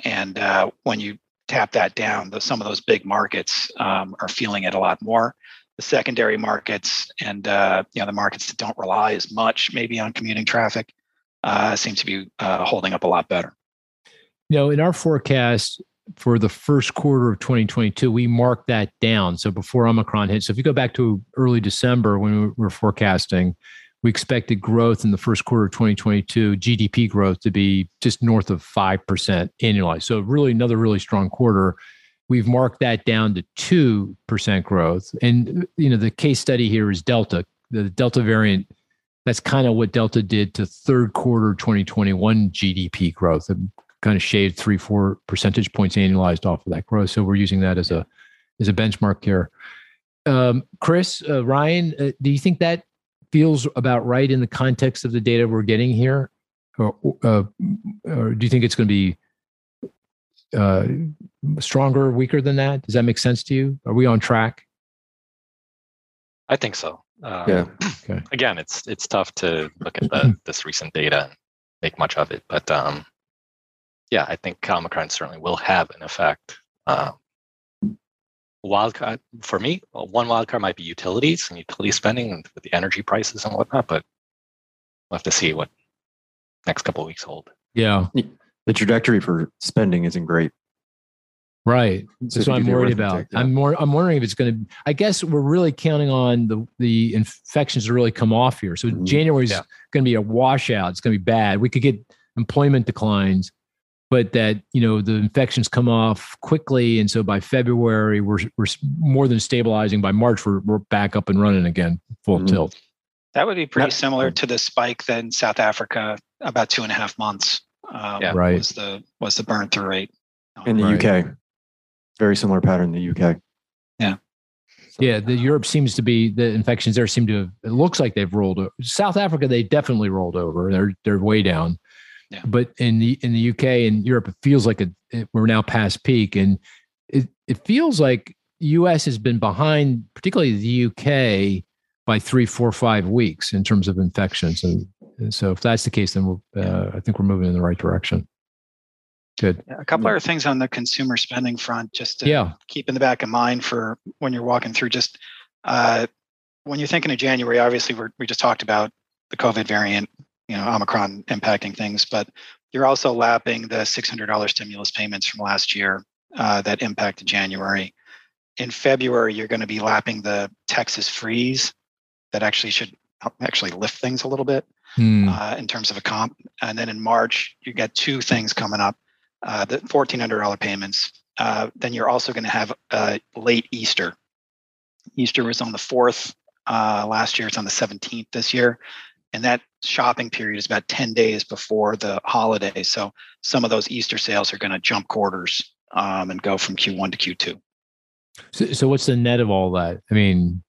And uh, when you tap that down the, some of those big markets um, are feeling it a lot more. The secondary markets and uh, you know the markets that don't rely as much maybe on commuting traffic uh, seem to be uh, holding up a lot better. You know in our forecast for the first quarter of 2022, we marked that down. So before Omicron hit, so if you go back to early December when we were forecasting, we expected growth in the first quarter of 2022, GDP growth to be just north of 5% annualized. So really another really strong quarter. We've marked that down to 2% growth. And you know, the case study here is Delta. The Delta variant that's kind of what Delta did to third quarter 2021 GDP growth kind of shaved three, four percentage points annualized off of that growth. So we're using that as a as a benchmark here. Um, Chris, uh, Ryan, uh, do you think that feels about right in the context of the data we're getting here, or, uh, or do you think it's going to be uh, stronger, weaker than that? Does that make sense to you? Are we on track? I think so. Um, yeah. Okay. Again, it's it's tough to look at the, this recent data and make much of it, but um, yeah, I think Omicron certainly will have an effect. Uh, wildcard for me, well, one wildcard might be utilities and utility spending and with the energy prices and whatnot, but we'll have to see what next couple of weeks hold. Yeah. The trajectory for spending isn't great. Right. So That's what I'm worried about. Yeah. I'm more I'm wondering if it's going to I guess we're really counting on the the infections to really come off here. So mm-hmm. January is yeah. going to be a washout. It's going to be bad. We could get employment declines but that you know the infections come off quickly and so by february we're, we're more than stabilizing by march we're, we're back up and running again full mm-hmm. tilt that would be pretty similar to the spike that in south africa about two and a half months um, yeah. right. was the was the burn through rate in the right. uk very similar pattern in the uk yeah yeah, the Europe seems to be the infections there seem to have, it looks like they've rolled over. South Africa they definitely rolled over. They're they're way down. Yeah. But in the in the UK and Europe, it feels like a, it, we're now past peak, and it it feels like U.S. has been behind, particularly the UK, by three, four, five weeks in terms of infections. And, and so, if that's the case, then we're, uh, I think we're moving in the right direction. Good. Yeah, a couple other things on the consumer spending front, just to yeah. keep in the back of mind for when you're walking through. Just uh, when you're thinking of January, obviously we we just talked about the COVID variant you know Omicron impacting things, but you're also lapping the $600 stimulus payments from last year uh, that impacted January. In February, you're going to be lapping the Texas freeze that actually should actually lift things a little bit hmm. uh, in terms of a comp. And then in March, you get two things coming up: uh, the $1,400 payments. Uh, then you're also going to have uh, late Easter. Easter was on the fourth uh, last year. It's on the 17th this year and that shopping period is about 10 days before the holiday. So some of those easter sales are going to jump quarters um, and go from q1 to q2 so, so what's the net of all that? I mean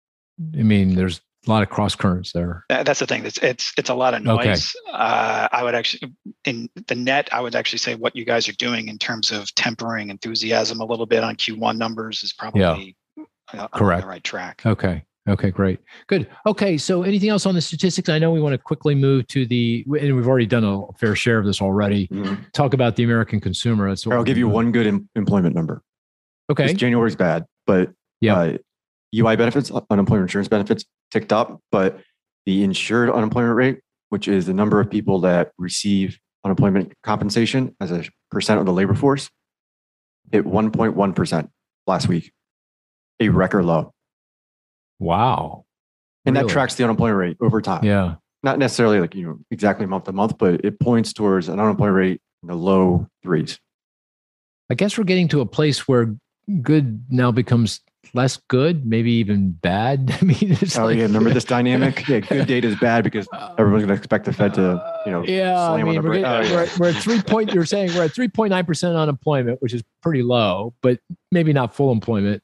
i mean there's a lot of cross currents there. That's the thing. It's it's it's a lot of noise. Okay. uh, i would actually in the net i would actually say what you guys are doing in terms of tempering enthusiasm a little bit on q1 numbers is probably yeah. uh, correct the right track. Okay Okay, great. Good. Okay, so anything else on the statistics? I know we want to quickly move to the, and we've already done a fair share of this already. Mm-hmm. Talk about the American consumer. That's I'll give you one good em- employment number. Okay. January's bad, but yeah, uh, UI benefits, unemployment insurance benefits ticked up, but the insured unemployment rate, which is the number of people that receive unemployment compensation as a percent of the labor force, hit 1.1% last week, a record low. Wow. And really? that tracks the unemployment rate over time. Yeah. Not necessarily like, you know, exactly month to month, but it points towards an unemployment rate in the low threes. I guess we're getting to a place where good now becomes less good, maybe even bad. I mean, oh like, yeah, remember this dynamic? Yeah, good data is bad because everyone's going to expect the Fed to, you know, yeah. I mean, we're, getting, oh, yeah. we're, we're, at three point. You're saying we're at three point nine percent unemployment, which is pretty low, but maybe not full employment.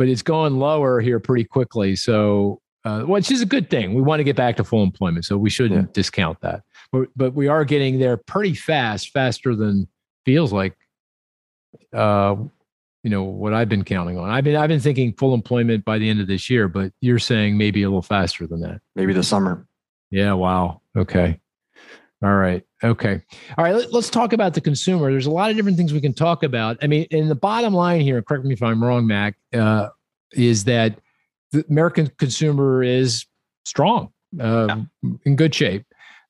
But it's going lower here pretty quickly. So, uh, which is a good thing. We want to get back to full employment, so we shouldn't yeah. discount that. But but we are getting there pretty fast, faster than feels like. Uh, you know what I've been counting on. I've been I've been thinking full employment by the end of this year, but you're saying maybe a little faster than that. Maybe the summer. Yeah. Wow. Okay. All right. Okay. All right. Let, us talk about the consumer. There's a lot of different things we can talk about. I mean, in the bottom line here, correct me if I'm wrong, Mac, uh, is that the American consumer is strong, uh, yeah. in good shape.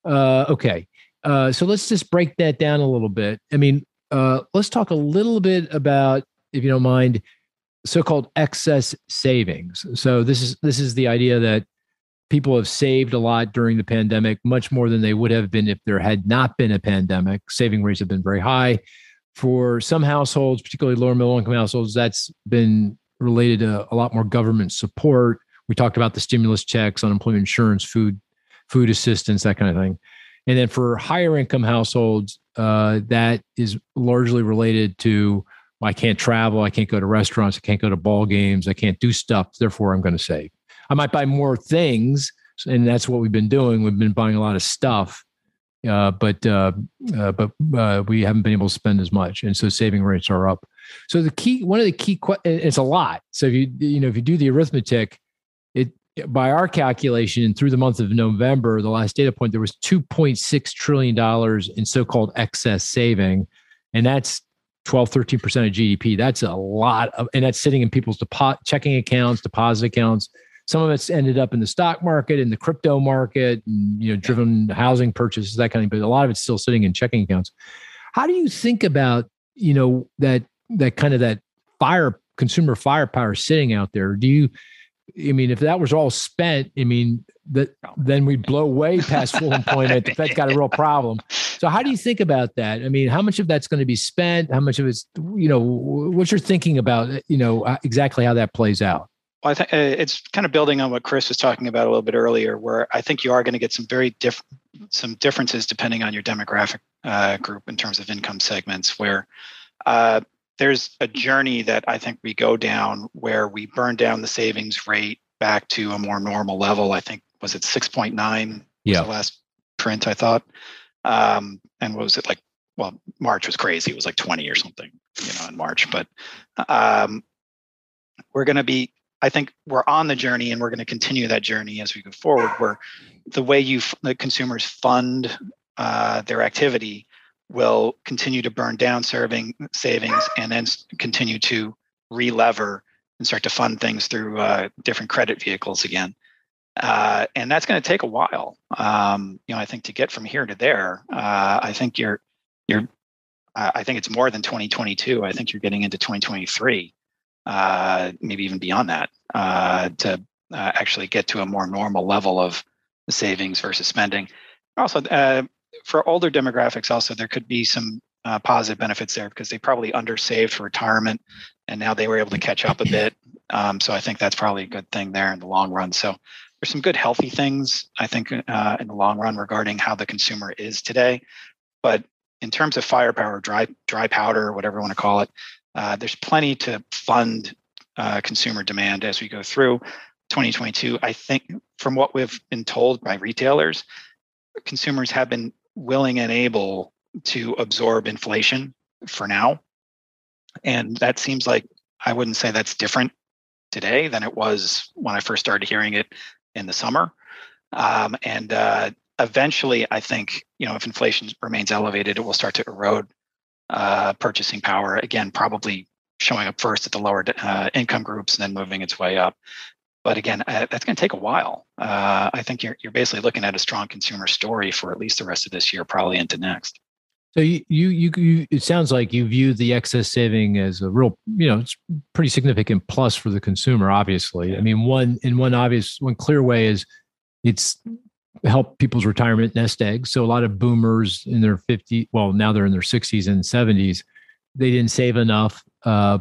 Uh, okay. Uh, so let's just break that down a little bit. I mean, uh, let's talk a little bit about if you don't mind, so-called excess savings. So this is this is the idea that people have saved a lot during the pandemic, much more than they would have been if there had not been a pandemic. Saving rates have been very high. For some households, particularly lower middle income households, that's been related to a lot more government support. We talked about the stimulus checks, unemployment insurance, food, food assistance, that kind of thing. And then for higher income households, uh, that is largely related to I can't travel, I can't go to restaurants, I can't go to ball games, I can't do stuff. Therefore, I'm going to save. I might buy more things, and that's what we've been doing. We've been buying a lot of stuff, uh, but uh, uh, but uh, we haven't been able to spend as much, and so saving rates are up. So the key, one of the key, it's a lot. So if you you know if you do the arithmetic, it by our calculation through the month of November, the last data point, there was 2.6 trillion dollars in so-called excess saving, and that's 12, 13% of GDP. That's a lot of, and that's sitting in people's depo- checking accounts, deposit accounts. Some of it's ended up in the stock market, in the crypto market, and, you know, driven housing purchases, that kind of thing. But a lot of it's still sitting in checking accounts. How do you think about, you know, that, that kind of that fire, consumer firepower sitting out there? Do you, I mean, if that was all spent, I mean, that then we'd blow way past full employment. The Fed's got a real problem. So, how do you think about that? I mean, how much of that's going to be spent? How much of it's, you know, what you're thinking about, you know, uh, exactly how that plays out? Well, I think uh, it's kind of building on what Chris was talking about a little bit earlier, where I think you are going to get some very different, some differences depending on your demographic uh, group in terms of income segments, where uh, there's a journey that I think we go down where we burn down the savings rate back to a more normal level. I think was it 6.9 yeah. the last print I thought. Um, and what was it like? Well, March was crazy. It was like 20 or something, you know, in March. But um, we're going to be, I think we're on the journey and we're going to continue that journey as we go forward, where the way you, the consumers fund uh, their activity will continue to burn down serving savings and then continue to relever and start to fund things through uh, different credit vehicles again. Uh, and that's going to take a while. Um, you know, I think to get from here to there, uh, I think you're you're I think it's more than 2022. I think you're getting into 2023, uh, maybe even beyond that, uh, to uh, actually get to a more normal level of savings versus spending. Also, for older demographics, also there could be some uh, positive benefits there because they probably undersaved for retirement, and now they were able to catch up a bit. Um, so I think that's probably a good thing there in the long run. So there's some good healthy things I think uh, in the long run regarding how the consumer is today. But in terms of firepower, dry dry powder, whatever you want to call it, uh, there's plenty to fund uh, consumer demand as we go through 2022. I think from what we've been told by retailers, consumers have been willing and able to absorb inflation for now. And that seems like I wouldn't say that's different today than it was when I first started hearing it in the summer. Um, and uh, eventually, I think you know if inflation remains elevated, it will start to erode uh, purchasing power again. Probably showing up first at the lower uh, income groups and then moving its way up but again, uh, that's going to take a while. Uh, I think you're you're basically looking at a strong consumer story for at least the rest of this year, probably into next. So you, you, you, you, it sounds like you view the excess saving as a real, you know, it's pretty significant plus for the consumer. Obviously, I mean, one in one obvious, one clear way is it's help people's retirement nest eggs. So a lot of boomers in their 50, well, now they're in their 60s and 70s, they didn't save enough. Uh,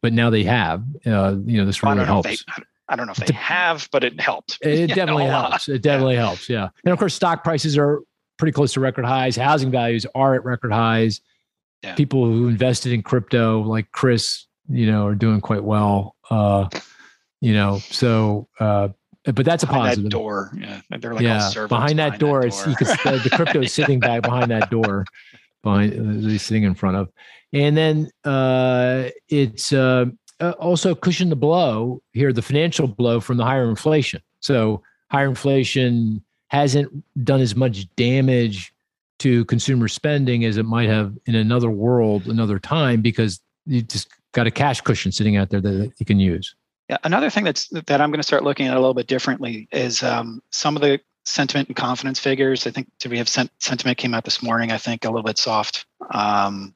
but now they have. Uh, you know, this really helps. They, I don't know if they have, but it helped. It definitely helps. It definitely yeah. helps. Yeah. And of course, stock prices are pretty close to record highs. Housing values are at record highs. Yeah. People who invested in crypto, like Chris, you know, are doing quite well. Uh, you know, so uh, but that's a behind positive. That door, yeah, they're like yeah. behind, behind that door, that door. you can the, the crypto is sitting back behind that door, behind uh, he's sitting in front of, and then uh, it's uh, uh, also cushioned the blow here, the financial blow from the higher inflation. So higher inflation hasn't done as much damage to consumer spending as it might have in another world, another time, because you just got a cash cushion sitting out there that you can use. Yeah, another thing that's that I'm going to start looking at a little bit differently is um, some of the sentiment and confidence figures. I think did we have sent, sentiment came out this morning? I think a little bit soft. Um,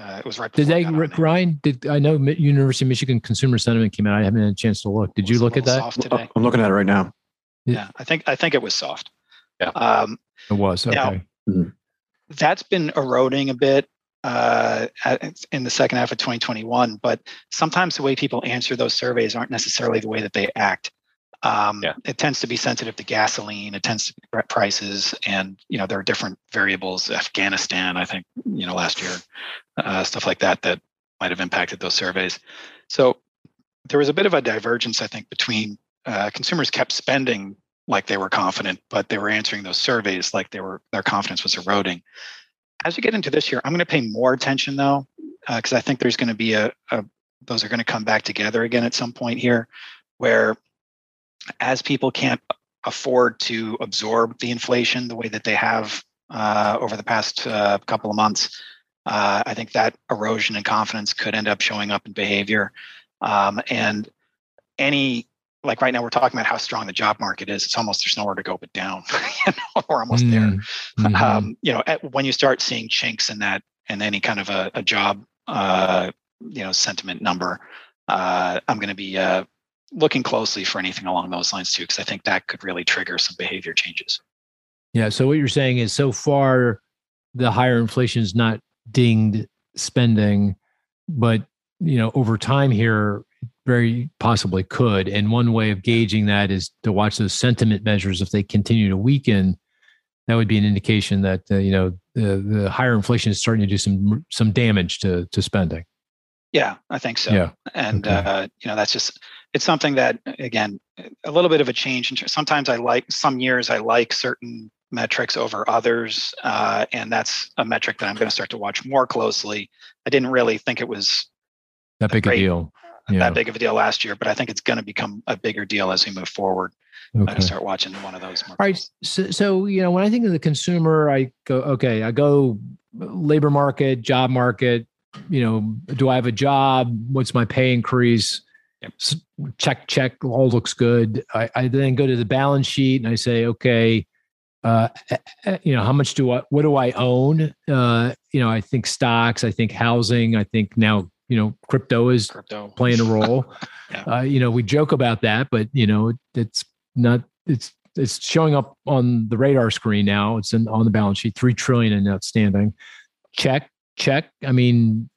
uh, it was right. Did they, Rick Ryan? Did I know University of Michigan consumer sentiment came out? I haven't had a chance to look. Did you look at that? Today. I'm looking at it right now. Yeah, I think I think it was soft. Yeah, um, it was okay. Now, mm-hmm. That's been eroding a bit uh, in the second half of 2021. But sometimes the way people answer those surveys aren't necessarily the way that they act. Um, yeah. It tends to be sensitive to gasoline. It tends to be prices, and you know there are different variables. Afghanistan, I think, you know, last year, uh, stuff like that that might have impacted those surveys. So there was a bit of a divergence, I think, between uh, consumers kept spending like they were confident, but they were answering those surveys like they were their confidence was eroding as we get into this year, I'm going to pay more attention though, because uh, I think there's going to be a, a those are going to come back together again at some point here, where as people can't afford to absorb the inflation the way that they have uh, over the past uh, couple of months, uh, I think that erosion in confidence could end up showing up in behavior. Um, and any like right now we're talking about how strong the job market is it's almost there's nowhere to go but down. You know, we're almost there. Mm-hmm. um, you know at, when you start seeing chinks in that in any kind of a, a job uh, you know sentiment number uh, i'm going to be uh, looking closely for anything along those lines too because i think that could really trigger some behavior changes. Yeah so what you're saying is so far the higher inflation is not dinged spending but you know over time here very possibly could. And one way of gauging that is to watch those sentiment measures. If they continue to weaken, that would be an indication that uh, you know the, the higher inflation is starting to do some some damage to to spending. Yeah, I think so. Yeah. And okay. uh, you know that's just it's something that again a little bit of a change. Sometimes I like some years I like certain metrics over others, uh, and that's a metric that I'm going to start to watch more closely. I didn't really think it was that big a deal yeah. that big of a deal last year, but I think it's going to become a bigger deal as we move forward. Okay. I start watching one of those. All right. So, so, you know, when I think of the consumer, I go, okay, I go labor market, job market. You know, do I have a job? What's my pay increase? Yep. Check, check. All looks good. I, I then go to the balance sheet and I say, okay, uh, eh, eh, you know, how much do I, what do I own? Uh, you know, I think stocks, I think housing, I think now you know crypto is crypto. playing a role yeah. uh, you know we joke about that but you know it's not it's it's showing up on the radar screen now it's in, on the balance sheet 3 trillion in outstanding check check i mean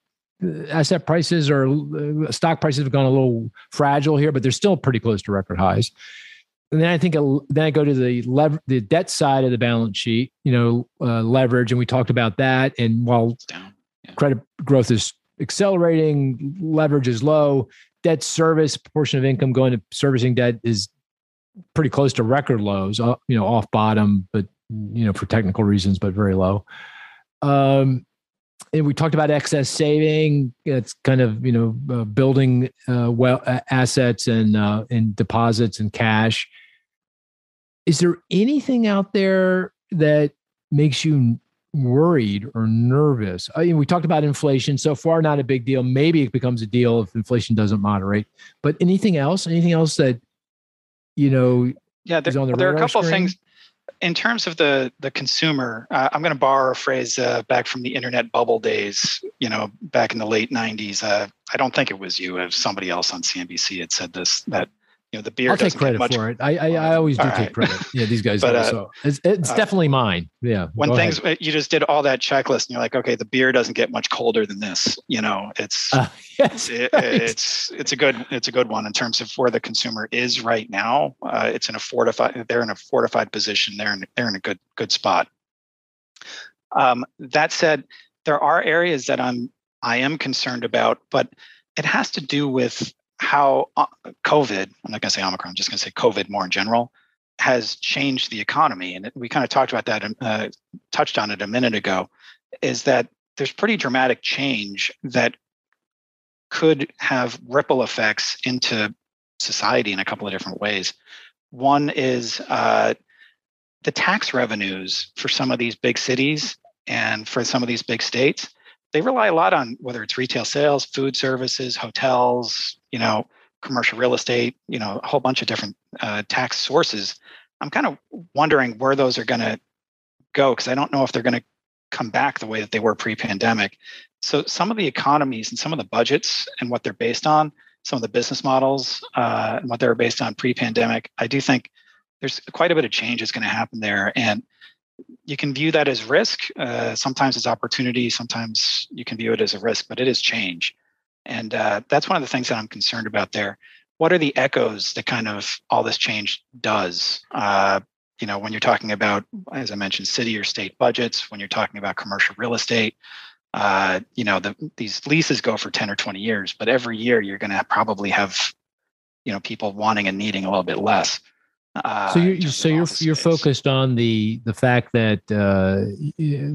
asset prices or uh, stock prices have gone a little fragile here but they're still pretty close to record highs and then I think then I go to the lever, the debt side of the balance sheet, you know, uh, leverage, and we talked about that. And while yeah. credit growth is accelerating, leverage is low, debt service portion of income going to servicing debt is pretty close to record lows, uh, you know, off bottom, but you know, for technical reasons, but very low. Um, and we talked about excess saving. It's kind of you know uh, building uh, well assets and uh, and deposits and cash. Is there anything out there that makes you worried or nervous? I mean, we talked about inflation. So far, not a big deal. Maybe it becomes a deal if inflation doesn't moderate. But anything else? Anything else that you know? Yeah, there, the there are a couple screen? things in terms of the the consumer. Uh, I'm going to borrow a phrase uh, back from the internet bubble days. You know, back in the late '90s. Uh, I don't think it was you. If somebody else on CNBC had said this, that you know the beer. I'll take credit much, for it. I I, I always do take credit. Yeah, these guys. but, uh, so it's, it's uh, definitely mine. Yeah. When things ahead. you just did all that checklist, and you're like, okay, the beer doesn't get much colder than this. You know, it's uh, yes, it, right. it's it's a good it's a good one in terms of where the consumer is right now. Uh, it's in a fortified. They're in a fortified position. They're in they're in a good good spot. Um, that said, there are areas that I'm I am concerned about, but it has to do with how uh, COVID, I'm not going to say Omicron, I'm just going to say COVID more in general, has changed the economy. And we kind of talked about that, uh, touched on it a minute ago, is that there's pretty dramatic change that could have ripple effects into society in a couple of different ways. One is uh, the tax revenues for some of these big cities and for some of these big states they rely a lot on whether it's retail sales, food services, hotels, you know, commercial real estate, you know, a whole bunch of different uh, tax sources. I'm kind of wondering where those are going to go because I don't know if they're going to come back the way that they were pre-pandemic. So some of the economies and some of the budgets and what they're based on, some of the business models uh, and what they were based on pre-pandemic, I do think there's quite a bit of change is going to happen there. And you can view that as risk. Uh, sometimes it's opportunity. Sometimes you can view it as a risk, but it is change. And uh, that's one of the things that I'm concerned about there. What are the echoes that kind of all this change does? Uh, you know, when you're talking about, as I mentioned, city or state budgets, when you're talking about commercial real estate, uh, you know, the, these leases go for 10 or 20 years, but every year you're going to probably have, you know, people wanting and needing a little bit less. Uh, so you're so you're you're focused on the the fact that uh,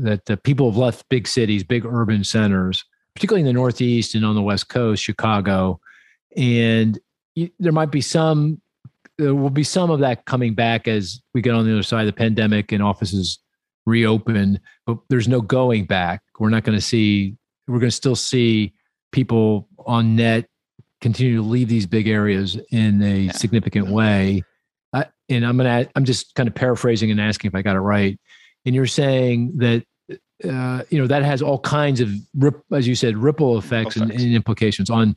that the people have left big cities, big urban centers, particularly in the Northeast and on the West Coast, Chicago, and you, there might be some there will be some of that coming back as we get on the other side of the pandemic and offices reopen, but there's no going back. We're not going to see. We're going to still see people on net continue to leave these big areas in a yeah. significant way and I'm gonna I'm just kind of paraphrasing and asking if I got it right. And you're saying that uh, you know that has all kinds of rip, as you said ripple effects, and, and, implications on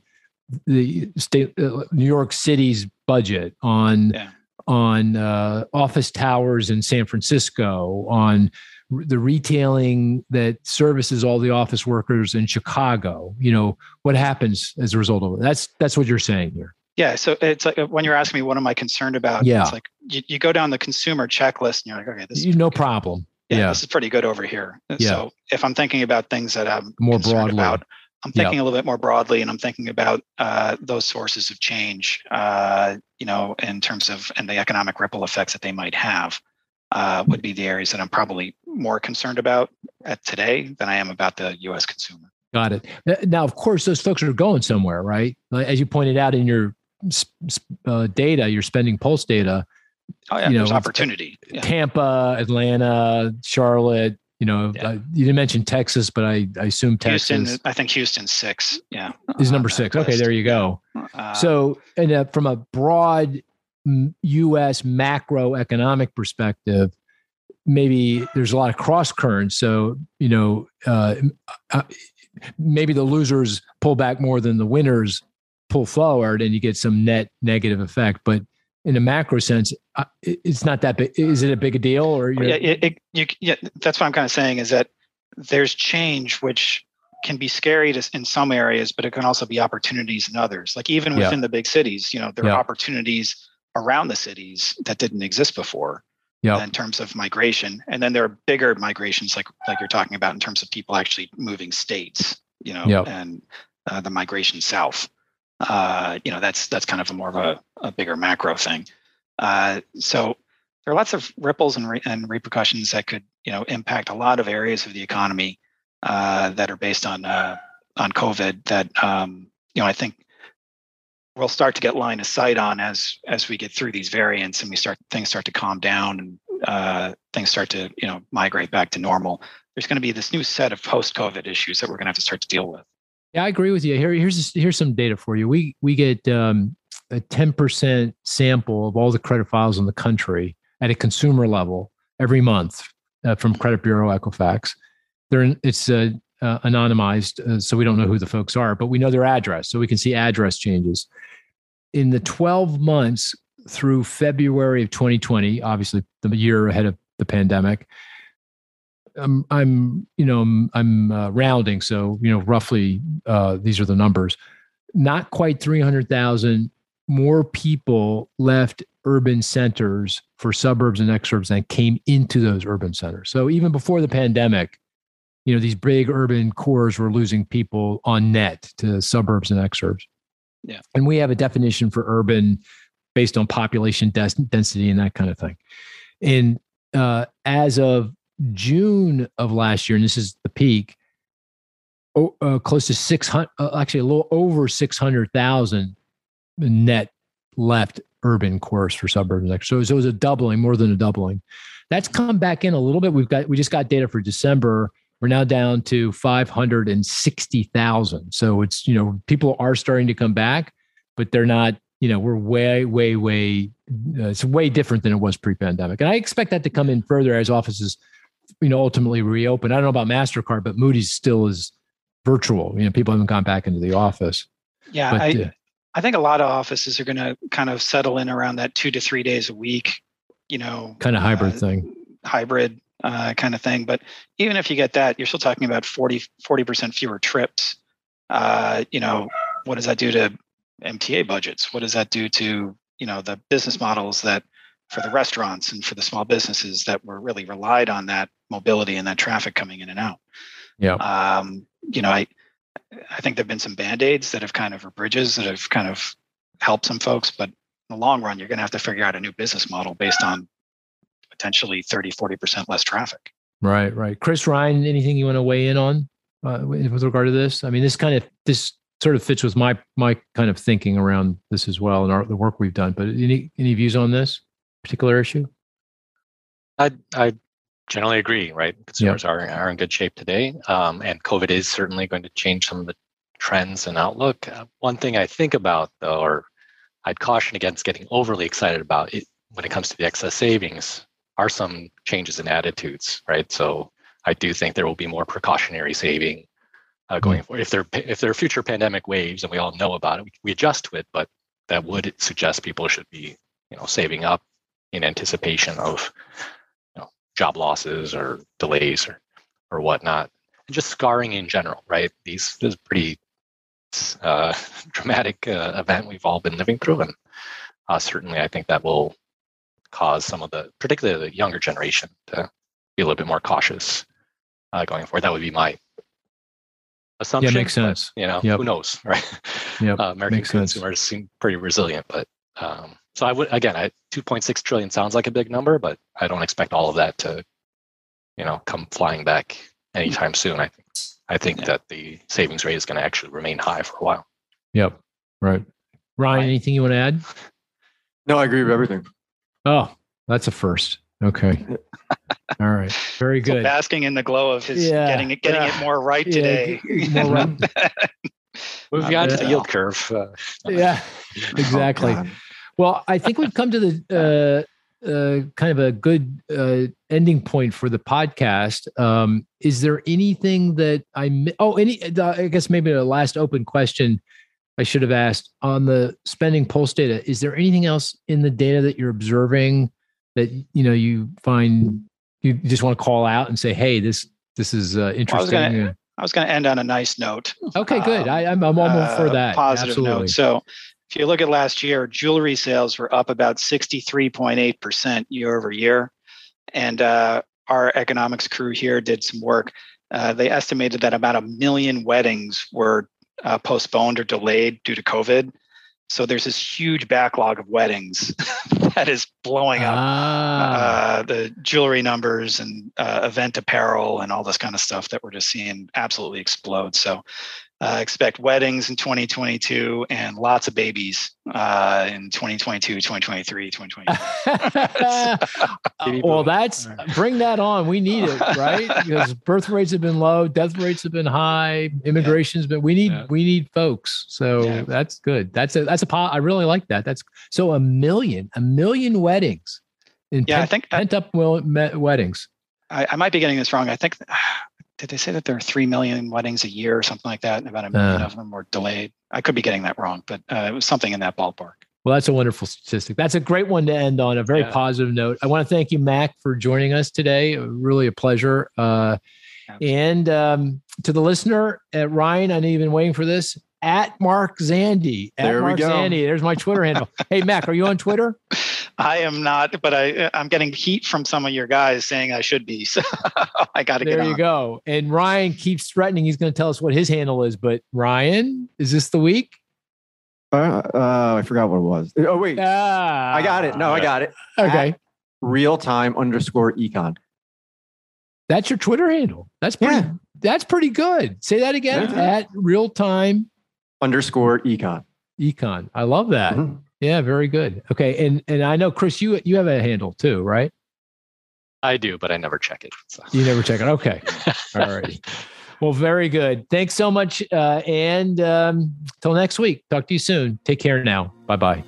the state uh, New York City's budget on yeah. on uh, office towers in San Francisco on the retailing that services all the office workers in Chicago. You know what happens as a result of it. That's that's what you're saying here. Yeah, so it's like when you're asking me what am I concerned about? Yeah, it's like you, you go down the consumer checklist and you're like, okay, this is no problem. Yeah, yeah, this is pretty good over here. Yeah. So if I'm thinking about things that I'm more broadly about, I'm thinking a little bit more broadly, and I'm thinking about uh, those sources of change. Uh, you know, in terms of and the economic ripple effects that they might have. Uh, would be the areas that I'm probably more concerned about at today than I am about the U.S. consumer. Got it. Now, of course, those folks are going somewhere, right? As you pointed out in your uh, data, your spending pulse data. Oh yeah, you know, there's opportunity. Yeah. Tampa, Atlanta, Charlotte. You know, yeah. uh, you didn't mention Texas, but I, I assume Texas. Houston, I think Houston's six. Yeah, is number six. Okay, there you go. Uh, so, and uh, from a broad U.S. macroeconomic perspective, maybe there's a lot of cross currents. So, you know, uh, uh, maybe the losers pull back more than the winners pull forward and you get some net negative effect. But in a macro sense, uh, it's not that big. Is it a big deal or? Yeah, it, it, you, yeah, that's what I'm kind of saying is that there's change which can be scary to, in some areas, but it can also be opportunities in others. Like even within yeah. the big cities, you know, there yeah. are opportunities around the cities that didn't exist before. Yeah. In terms of migration, and then there are bigger migrations, like like you're talking about, in terms of people actually moving states, you know, and uh, the migration south uh, you know that's that's kind of a more of a, a bigger macro thing. Uh, so there are lots of ripples and, re- and repercussions that could you know impact a lot of areas of the economy uh, that are based on uh, on COVID. That um, you know I think we'll start to get line of sight on as as we get through these variants and we start things start to calm down and uh, things start to you know migrate back to normal. There's going to be this new set of post COVID issues that we're going to have to start to deal with. Yeah, I agree with you. Here, here's here's some data for you. We we get um, a 10% sample of all the credit files in the country at a consumer level every month uh, from Credit Bureau Equifax. They're it's uh, uh, anonymized, so we don't know who the folks are, but we know their address, so we can see address changes. in the 12 months through February of 2020, obviously the year ahead of the pandemic, I'm, I'm you know, I'm, I'm uh, rounding. So, you know, roughly uh, these are the numbers. Not quite 300,000 more people left urban centers for suburbs and exurbs than came into those urban centers. So even before the pandemic, you know, these big urban cores were losing people on net to suburbs and exurbs. Yeah. And we have a definition for urban based on population density and that kind of thing. And uh, as of June of last year, and this is the peak, oh, uh, close to 600, uh, actually a little over 600,000 net left urban cores for suburbs next. So, so it was a doubling, more than a doubling. That's come back in a little bit. We've got we just got data for December. We're now down to 560,000. So it's, you know, people are starting to come back, but they're not, you know, we're way, way, way, uh, it's way different than it was pre pandemic. And I expect that to come in further as offices, you know, ultimately reopen. I don't know about MasterCard, but Moody's still is virtual. You know, people haven't gone back into the office. Yeah. But, I, uh, I think a lot of offices are going to kind of settle in around that two to three days a week, you know, kind of hybrid uh, thing, hybrid uh, kind of thing. But even if you get that, you're still talking about 40, 40% fewer trips. Uh, you know, what does that do to MTA budgets? What does that do to, you know, the business models that for the restaurants and for the small businesses that were really relied on that mobility and that traffic coming in and out? Yeah. Um, you know, I, I think there've been some band-aids that have kind of or bridges that have kind of helped some folks, but in the long run, you're going to have to figure out a new business model based on potentially 30, 40% less traffic. Right, right. Chris Ryan, anything you want to weigh in on uh, with regard to this? I mean, this kind of, this sort of fits with my, my kind of thinking around this as well and our, the work we've done, but any, any views on this particular issue? I, I generally agree, right? Consumers yep. are, are in good shape today. Um, and COVID is certainly going to change some of the trends and outlook. Uh, one thing I think about though, or I'd caution against getting overly excited about it when it comes to the excess savings are some changes in attitudes, right? So I do think there will be more precautionary saving uh, going mm. forward. If there if there are future pandemic waves and we all know about it, we, we adjust to it, but that would suggest people should be you know saving up in anticipation of job losses or delays or or whatnot. And just scarring in general, right? These this is pretty uh, dramatic uh, event we've all been living through, and uh, certainly I think that will cause some of the, particularly the younger generation, to be a little bit more cautious uh, going forward. That would be my assumption. Yeah, makes sense. But, you know, yep. who knows, right? Yeah, uh, American consumers sense. seem pretty resilient, but um, so I would again, I, 2.6 trillion sounds like a big number, but I don't expect all of that to, you know, come flying back anytime soon. I think I think yeah. that the savings rate is going to actually remain high for a while. Yep. Right. Ryan, right. anything you want to add? No, I agree with everything. Oh, that's a first. Okay. All right. Very good. So basking in the glow of his yeah. getting it getting yeah. it more right today. Yeah. More right. Moving on to the yield curve. Uh, yeah, exactly. Oh, well, I think we've come to the uh, uh, kind of a good uh, ending point for the podcast. Um, is there anything that I oh any I guess maybe a last open question I should have asked on the spending pulse data. Is there anything else in the data that you're observing that you know you find you just want to call out and say, "Hey, this this is uh, interesting." I was going to end on a nice note. Okay, good. Um, I, am I'm, I'm all uh, for that. Positive Absolutely. note. So, if you look at last year, jewelry sales were up about 63.8 percent year over year, and uh, our economics crew here did some work. Uh, they estimated that about a million weddings were uh, postponed or delayed due to COVID. So there's this huge backlog of weddings that is blowing up ah. uh, the jewelry numbers and uh, event apparel and all this kind of stuff that we're just seeing absolutely explode. So uh, expect weddings in 2022 and lots of babies uh, in 2022, 2023, 2024. well, that's bring that on. We need it, right? because birth rates have been low, death rates have been high, immigration's been. We need yeah. we need folks. So yeah. that's good. That's a that's a pot. I really like that. That's so a million, a million weddings. In yeah, pent, I think that, pent up weddings. I, I might be getting this wrong. I think did they say that there are three million weddings a year or something like that, and about a million uh, of them were delayed? I could be getting that wrong, but uh, it was something in that ballpark. Well, that's a wonderful statistic. That's a great one to end on a very yeah. positive note. I want to thank you, Mac, for joining us today. Really a pleasure. Uh, and um, to the listener, uh, Ryan, I know you've been waiting for this. At Mark Zandi. At there Mark we go. Zandi. There's my Twitter handle. hey, Mac, are you on Twitter? I am not, but I I'm getting heat from some of your guys saying I should be. So I got to get. There you go. And Ryan keeps threatening he's going to tell us what his handle is. But Ryan, is this the week? Uh, uh, I forgot what it was. Oh wait, ah, I got it. No, I got it. Okay. real time underscore econ. That's your Twitter handle. That's pretty. Yeah. That's pretty good. Say that again. Yeah. At real time underscore econ. Econ. I love that. Mm-hmm. Yeah, very good. Okay, and and I know Chris, you you have a handle too, right? I do, but I never check it. So. You never check it. Okay. All right. Well, very good. Thanks so much. Uh, and um, till next week. Talk to you soon. Take care now. Bye bye.